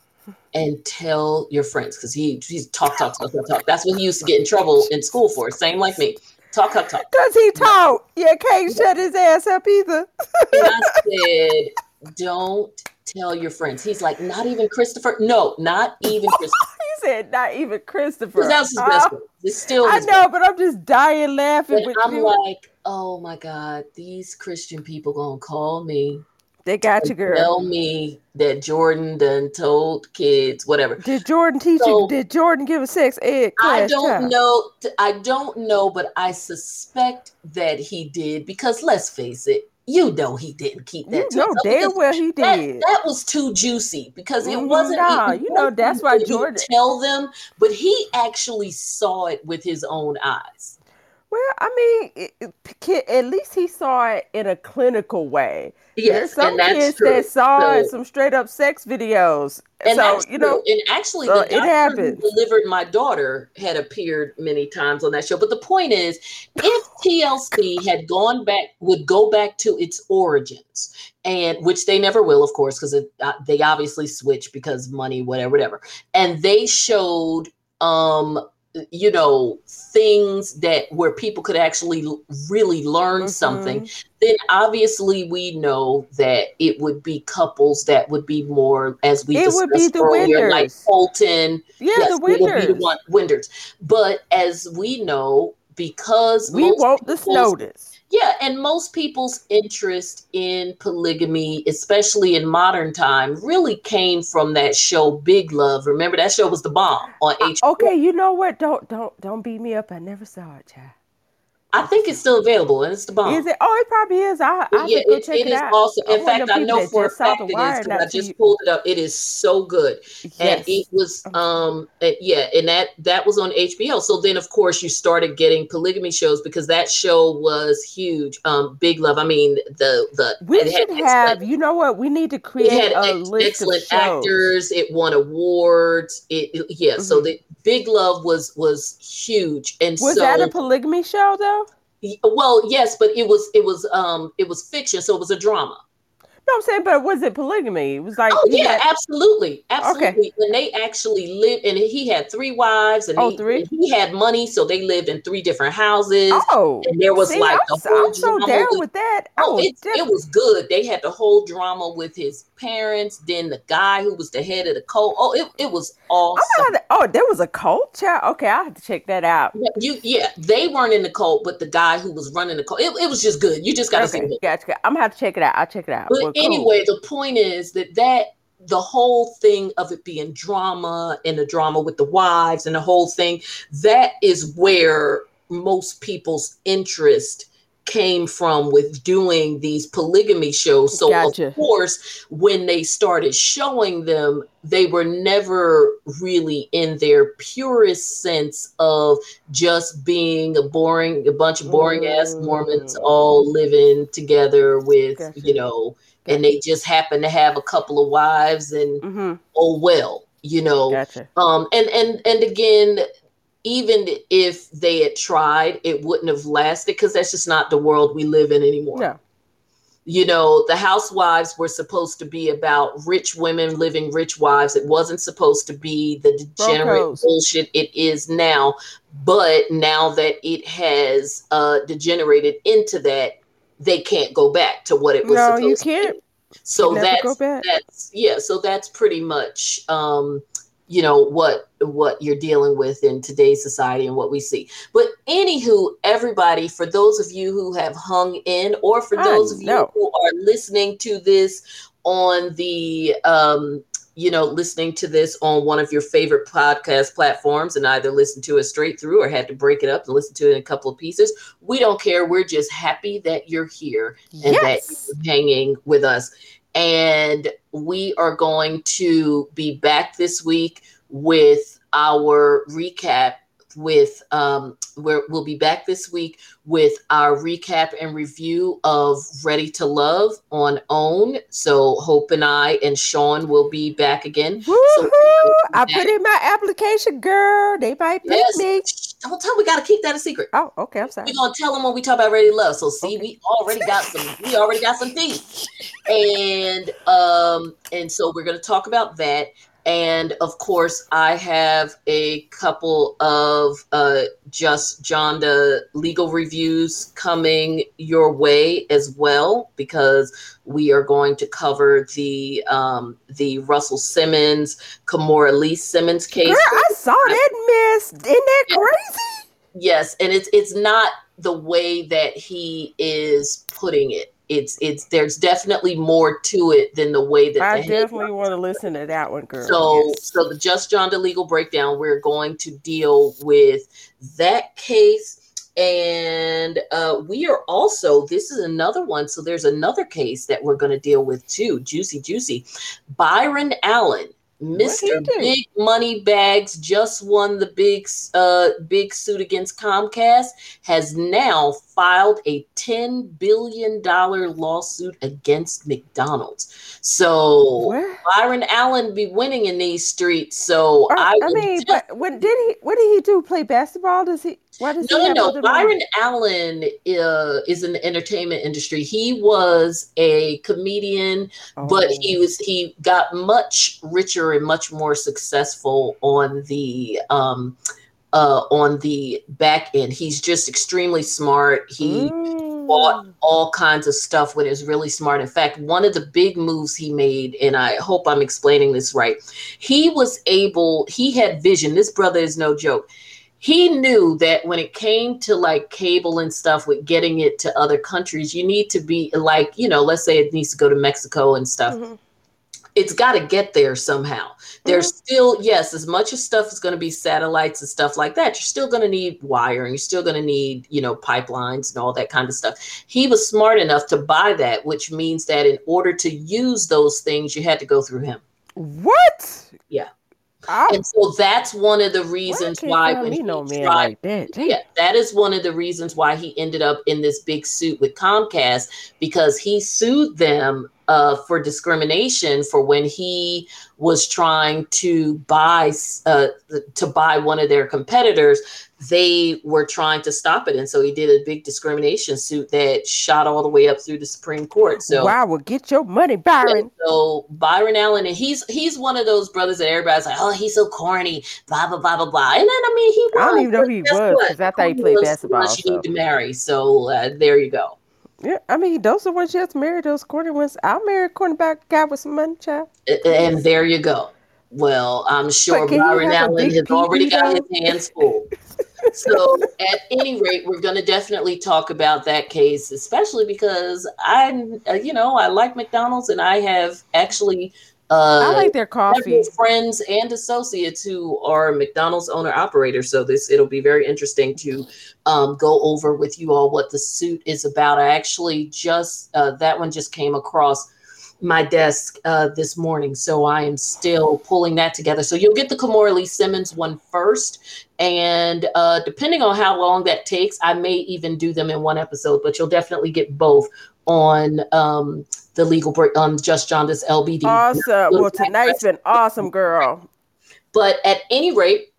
and tell your friends because he he's talk talk talk talk talk. That's what he used to get in trouble in school for. Same like me. Talk talk talk. Does he talk? Yeah, can't shut his ass up either. and I (laughs) said, don't tell your friends. He's like, not even Christopher. No, not even (laughs) Christopher. he said, not even Christopher. That's his best uh, friend. It's still. I know, but I'm just dying laughing. I'm you. like, oh my god, these Christian people gonna call me they got you, girl. Tell me that Jordan done told kids whatever. Did Jordan teach so, you? Did Jordan give a sex ed class? I don't know. I don't know, but I suspect that he did because let's face it, you know he didn't keep that. You know damn well he did. That, that, was too juicy because it mm-hmm. wasn't. Nah, you know that's why Jordan tell them, but he actually saw it with his own eyes. Well, I mean, it, it, at least he saw it in a clinical way. Yes, There's some and that's kids true. that saw So- some straight up sex videos. And so you know, true. and actually, so the it who delivered my daughter had appeared many times on that show. But the point is, if TLC had gone back, would go back to its origins, and which they never will, of course, because uh, they obviously switch because money, whatever, whatever, and they showed, um, you know, things that where people could actually really learn something Mhm. then obviously we know that it would be couples that would be more, as we It discussed would be the earlier, like Winders. Colton. Yeah, yes, the would be the one. But as we know, because We the notice. Yeah, and most people's interest in polygamy, especially in modern time, really came from that show Big Love. Remember that show was the bomb on HBO. Okay, you know what? Don't don't don't beat me up. I never saw it, child. I think it's still available, and it's the bomb. Is it? Oh, it probably is. I I yeah, have to go it, check it it, is out. also. In fact, I know for a fact it is because I just pulled it up. It is so good, and it was um yeah, and that that was on HBO. So then, of course, you started getting polygamy shows because that show was huge. Um, Big Love. I mean, the the We should have. You know what? We need to create It had a ex- list excellent of shows. actors. It won awards. It, it- yeah. So Mhm. the Big Love was was huge, and Was so that a polygamy show though? well, yes, but it was it was um it was fiction, so it was a drama. No, I'm saying, but was it polygamy? It was like Oh yeah, had- absolutely, absolutely. And they actually lived, and he had three wives, and Oh, he, three? and he had money, so they lived in three different houses. oh, and there was see, like I'm, the whole I'm so down with- with that. Oh, it, it was good. They had the whole drama with his parents, then the guy who was the head of the cult. Oh, it, it was awesome. Not- oh, there was a cult. Child. Okay, I have to check that out. Yeah, You, yeah, they weren't in the cult, but the guy who was running the cult, it, it was just good. You just got to see Okay, it. gotcha. I'm gonna have to check it out. I'll check it out. But. Anyway, the point is that that the whole thing of it being drama and the drama with the wives and the whole thing, that is where most people's interest came from with doing these polygamy shows. So Gotcha. of course, when they started showing them, they were never really in their purest sense of just being a boring, a bunch of boring ass Mormons Mm. all living together with, Gotcha. you know, and they just happen to have a couple of wives and Mm-hmm. oh well, you know. Gotcha. Um and and and again, even if they had tried, it wouldn't have lasted because that's just not the world we live in anymore. No. You know, the housewives were supposed to be about rich women living rich wives. It wasn't supposed to be the degenerate Broncos. bullshit it is now. But now that it has uh, degenerated into that, they can't go back to what it was No, supposed you to can't. be. So that's that's yeah. So that's pretty much um, you know what what you're dealing with in today's society and what we see. But anywho, everybody, for those of you who have hung in, or for I those of you who are listening to this on the um, you know, listening to this on one of your favorite podcast platforms and either listen to it straight through or had to break it up and listen to it in a couple of pieces. We don't care. We're just happy that you're here and that you're hanging with us. And we are going to be back this week with our recap with um where we'll be back this week with our recap and review of Ready to Love on OWN. So Hope and I and Sean will be back again. Woohoo! I put in my application, girl. They might pick Yes. me. Don't tell we gotta keep that a secret. Oh, okay. I'm sorry. We're gonna tell them when we talk about Ready to Love. So see, Okay. we already got some we already got some (laughs) things. And um and so we're gonna talk about that. And of course, I have a couple of uh, just Jonda legal reviews coming your way as well, because we are going to cover the um, the Russell Simmons, Kimora Lee Simmons case. Girl, I saw that mess. Isn't that crazy? Yes, and it's it's not the way that he is putting it. It's it's there's definitely more to it than the way that I definitely want to listen to that one, girl. so, Yes. so the Just Jonda legal breakdown, we're going to deal with that case. And uh, we are also, this is another one. So, there's another case that we're going to deal with too. Juicy, juicy. Byron Allen Mr. Big Money Bags just won the big uh big suit against Comcast has now filed a 10 billion dollar lawsuit against McDonald's. So what? Byron Allen be winning in these streets. So uh, I, I mean, but when did he what did he do? Play basketball? Does he why does no, no, no. Byron Allen uh, is in the entertainment industry. He was a comedian, oh. but he was he got much richer and much more successful on the um, uh, on the back end. He's just extremely smart. He mm. bought all kinds of stuff when he was really smart. In fact, one of the big moves he made, and I hope I'm explaining this right, he was able. He had vision. This brother is no joke he knew that when it came to like cable and stuff with getting it to other countries, you need to be like, you know, let's say it needs to go to Mexico and stuff. Mm-hmm. It's got to get there somehow. Mm-hmm. There's still, yes, as much as stuff is going to be satellites and stuff like that, you're still going to need wiring. You're still going to need, you know, pipelines and all that kind of stuff. He was smart enough to buy that, which means that in order to use those things, you had to go through him. What? Yeah. Oh. And so that's one of the reasons why when he no tried, like that. Yeah, that is one of the reasons why he ended up in this big suit with Comcast because he sued them uh, for discrimination for when he was trying to buy uh, to buy one of their competitors they were trying to stop it and so he did a big discrimination suit that shot all the way up through the supreme court so wow well get your money byron so byron allen and he's he's one of those brothers that everybody's like oh he's so corny blah blah blah blah blah and then i mean he was, i don't even know who he was because i thought he played basketball so. you need to marry so uh, there you go yeah, I mean, those are the ones you have to marry. Those corny ones. I'll marry a cornerback guy with some money, child. And there you go. Well, I'm sure Byron Allen has already got his hands full. (laughs) so, at any rate, we're going to definitely talk about that case, especially because I, uh, you know, I like McDonald's and I have actually uh, I like their coffee. Friends and associates who are McDonald's owner operators. So this it'll be very interesting to um, go over with you all what the suit is about. I actually just uh, that one just came across my desk uh, this morning, so I am still pulling that together. So you'll get the Kimora Lee Simmons one first, and uh, depending on how long that takes, I may even do them in one episode. But you'll definitely get both on. Um, the legal break on Just Jonda's LBD. Awesome. Well, tonight's been awesome, girl. But at any rate,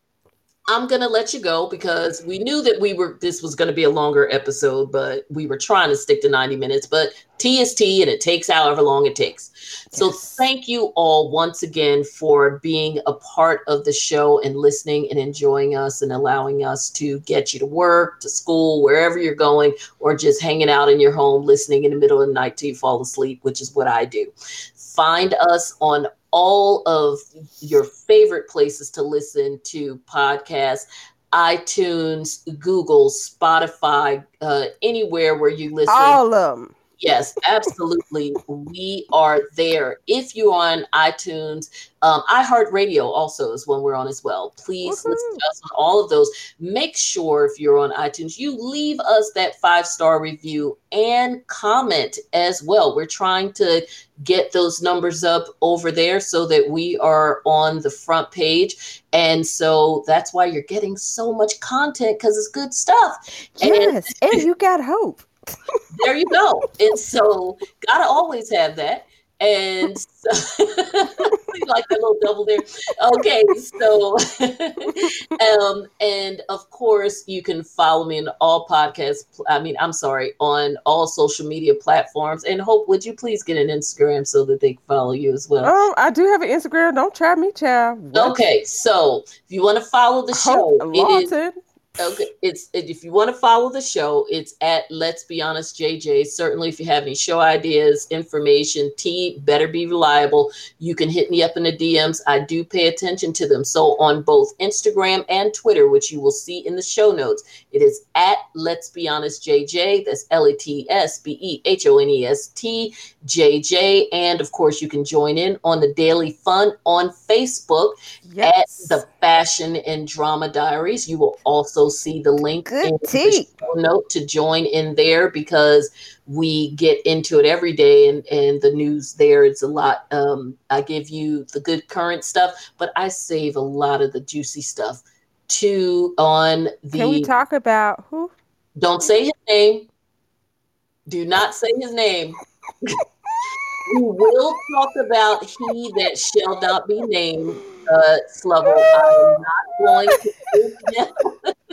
I'm gonna let you go because we knew that we were this was gonna be a longer episode, but we were trying to stick to 90 minutes. But T is T and it takes however long it takes. So thank you all once again for being a part of the show and listening and enjoying us and allowing us to get you to work, to school, wherever you're going, or just hanging out in your home listening in the middle of the night till you fall asleep, which is what I do. Find us on all of your favorite places to listen to podcasts iTunes, Google, Spotify, uh, anywhere where you listen. All of them. Yes, absolutely. we are there. If you're on iTunes, um, iHeartRadio also is one we're on as well. Please Woo-hoo. listen to us on all of those. Make sure if you're on iTunes, you leave us that five star review and comment as well. We're trying to get those numbers up over there so that we are on the front page. And so that's why you're getting so much content because it's good stuff. Yes, and, and you got hope there you go. And so gotta always have that. And so, (laughs) like that little double there. Okay, so (laughs) um, and of course you can follow me in all podcasts. I mean, I'm sorry, on all social media platforms. And Hope, would you please get an Instagram so that they can follow you as well? Oh, I do have an Instagram. Don't try me, child. What? Okay, so if you want to follow the show, Hope it is Okay, it's if you want to follow the show, it's at Let's Be Honest JJ. Certainly, if you have any show ideas, information, T better be reliable. You can hit me up in the DMs. I do pay attention to them. So on both Instagram and Twitter, which you will see in the show notes, it is at Let's Be Honest JJ. That's L E T S B E H O N E S T J J. And of course, you can join in on the Daily Fun on Facebook yes. at the Fashion and Drama Diaries. You will also also see the link Good in tea. note to join in there because we get into it every day and, and the news there is a lot. Um, I give you the good current stuff, but I save a lot of the juicy stuff to on the. Can we talk about who? Don't say his name. Do not say his name. (laughs) we will talk about he that shall not be named, uh, Slovo. I am not going to (laughs)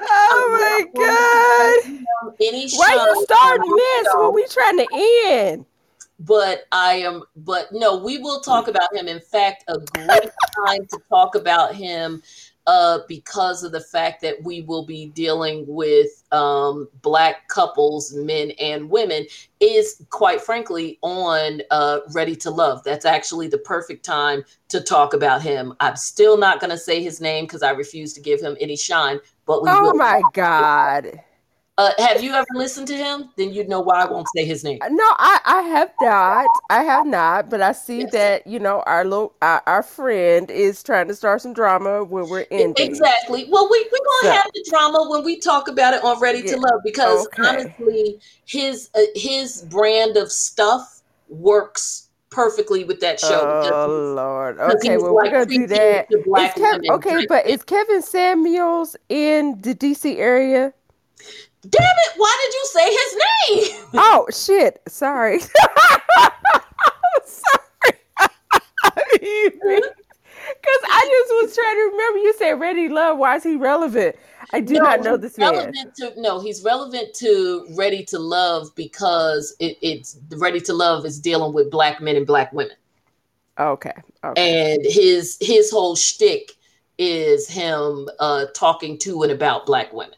Oh my god! any Why you starting this when we trying to end? But I am, but no, we will talk about him. In fact, a great time to talk about him uh, because of the fact that we will be dealing with um, black couples, men and women, is quite frankly on uh, Ready to Love. That's actually the perfect time to talk about him. I'm still not going to say his name because I refuse to give him any shine, but we Oh will. my god! Uh, have you ever listened to him? Then you'd know why I won't say his name. No, I, I have not. I have not, but I see Yes. that you know our little our, our friend is trying to start some drama when we're ending. Exactly. Well, we we're gonna So- have the drama when we talk about it on Ready Yeah. to Love because Okay. honestly, his uh, his brand of stuff works perfectly with that show. Oh Lord. Okay, well like, we're gonna do that. to Is black Kev- okay, but is Kevin Samuels in the DC area? Damn it! Why did you say his name? (laughs) Oh shit! Sorry. (laughs) Sorry. (laughs) Because I just was trying to remember. You said Ready Love. Why is he relevant? I do not know this man. relevant to no. He's relevant to Ready to Love because it, it's Ready to Love is dealing with black men and black women. Okay. Okay. and his his whole shtick is him uh talking to and about black women.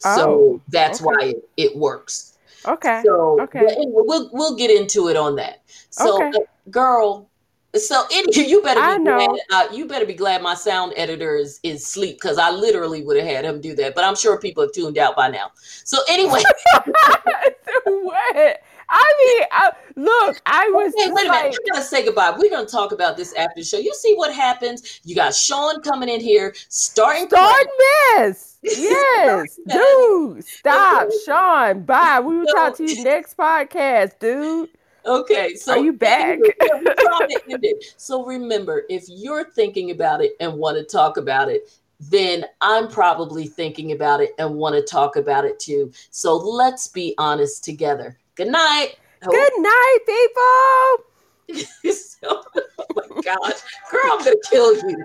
So Oh, that's okay. why it, it works. Okay. So okay. anyway, we'll we'll get into it on that. So Okay. uh, girl, so it, (laughs) you better be I know. glad uh, you better be glad my sound editor is is asleep because I literally would have had him do that. But I'm sure people have tuned out by now. So anyway, (laughs) what? I mean, I, look, I was Hey, wait a like, minute. We're gonna say goodbye. We're gonna talk about this after the show. You see what happens? You got Sean coming in here, starting. start mess. Yes, (laughs) dude. Stop, Sean. Bye. We will So- talk to you next podcast, dude. Okay, so Are you back? anyway, yeah, we're (laughs) trying to end it. So remember, if you're thinking about it and want to talk about it, then I'm probably thinking about it and want to talk about it too. So let's be honest together. Good night. Good night, people. (laughs) So- oh my gosh, girl, I'm gonna kill you.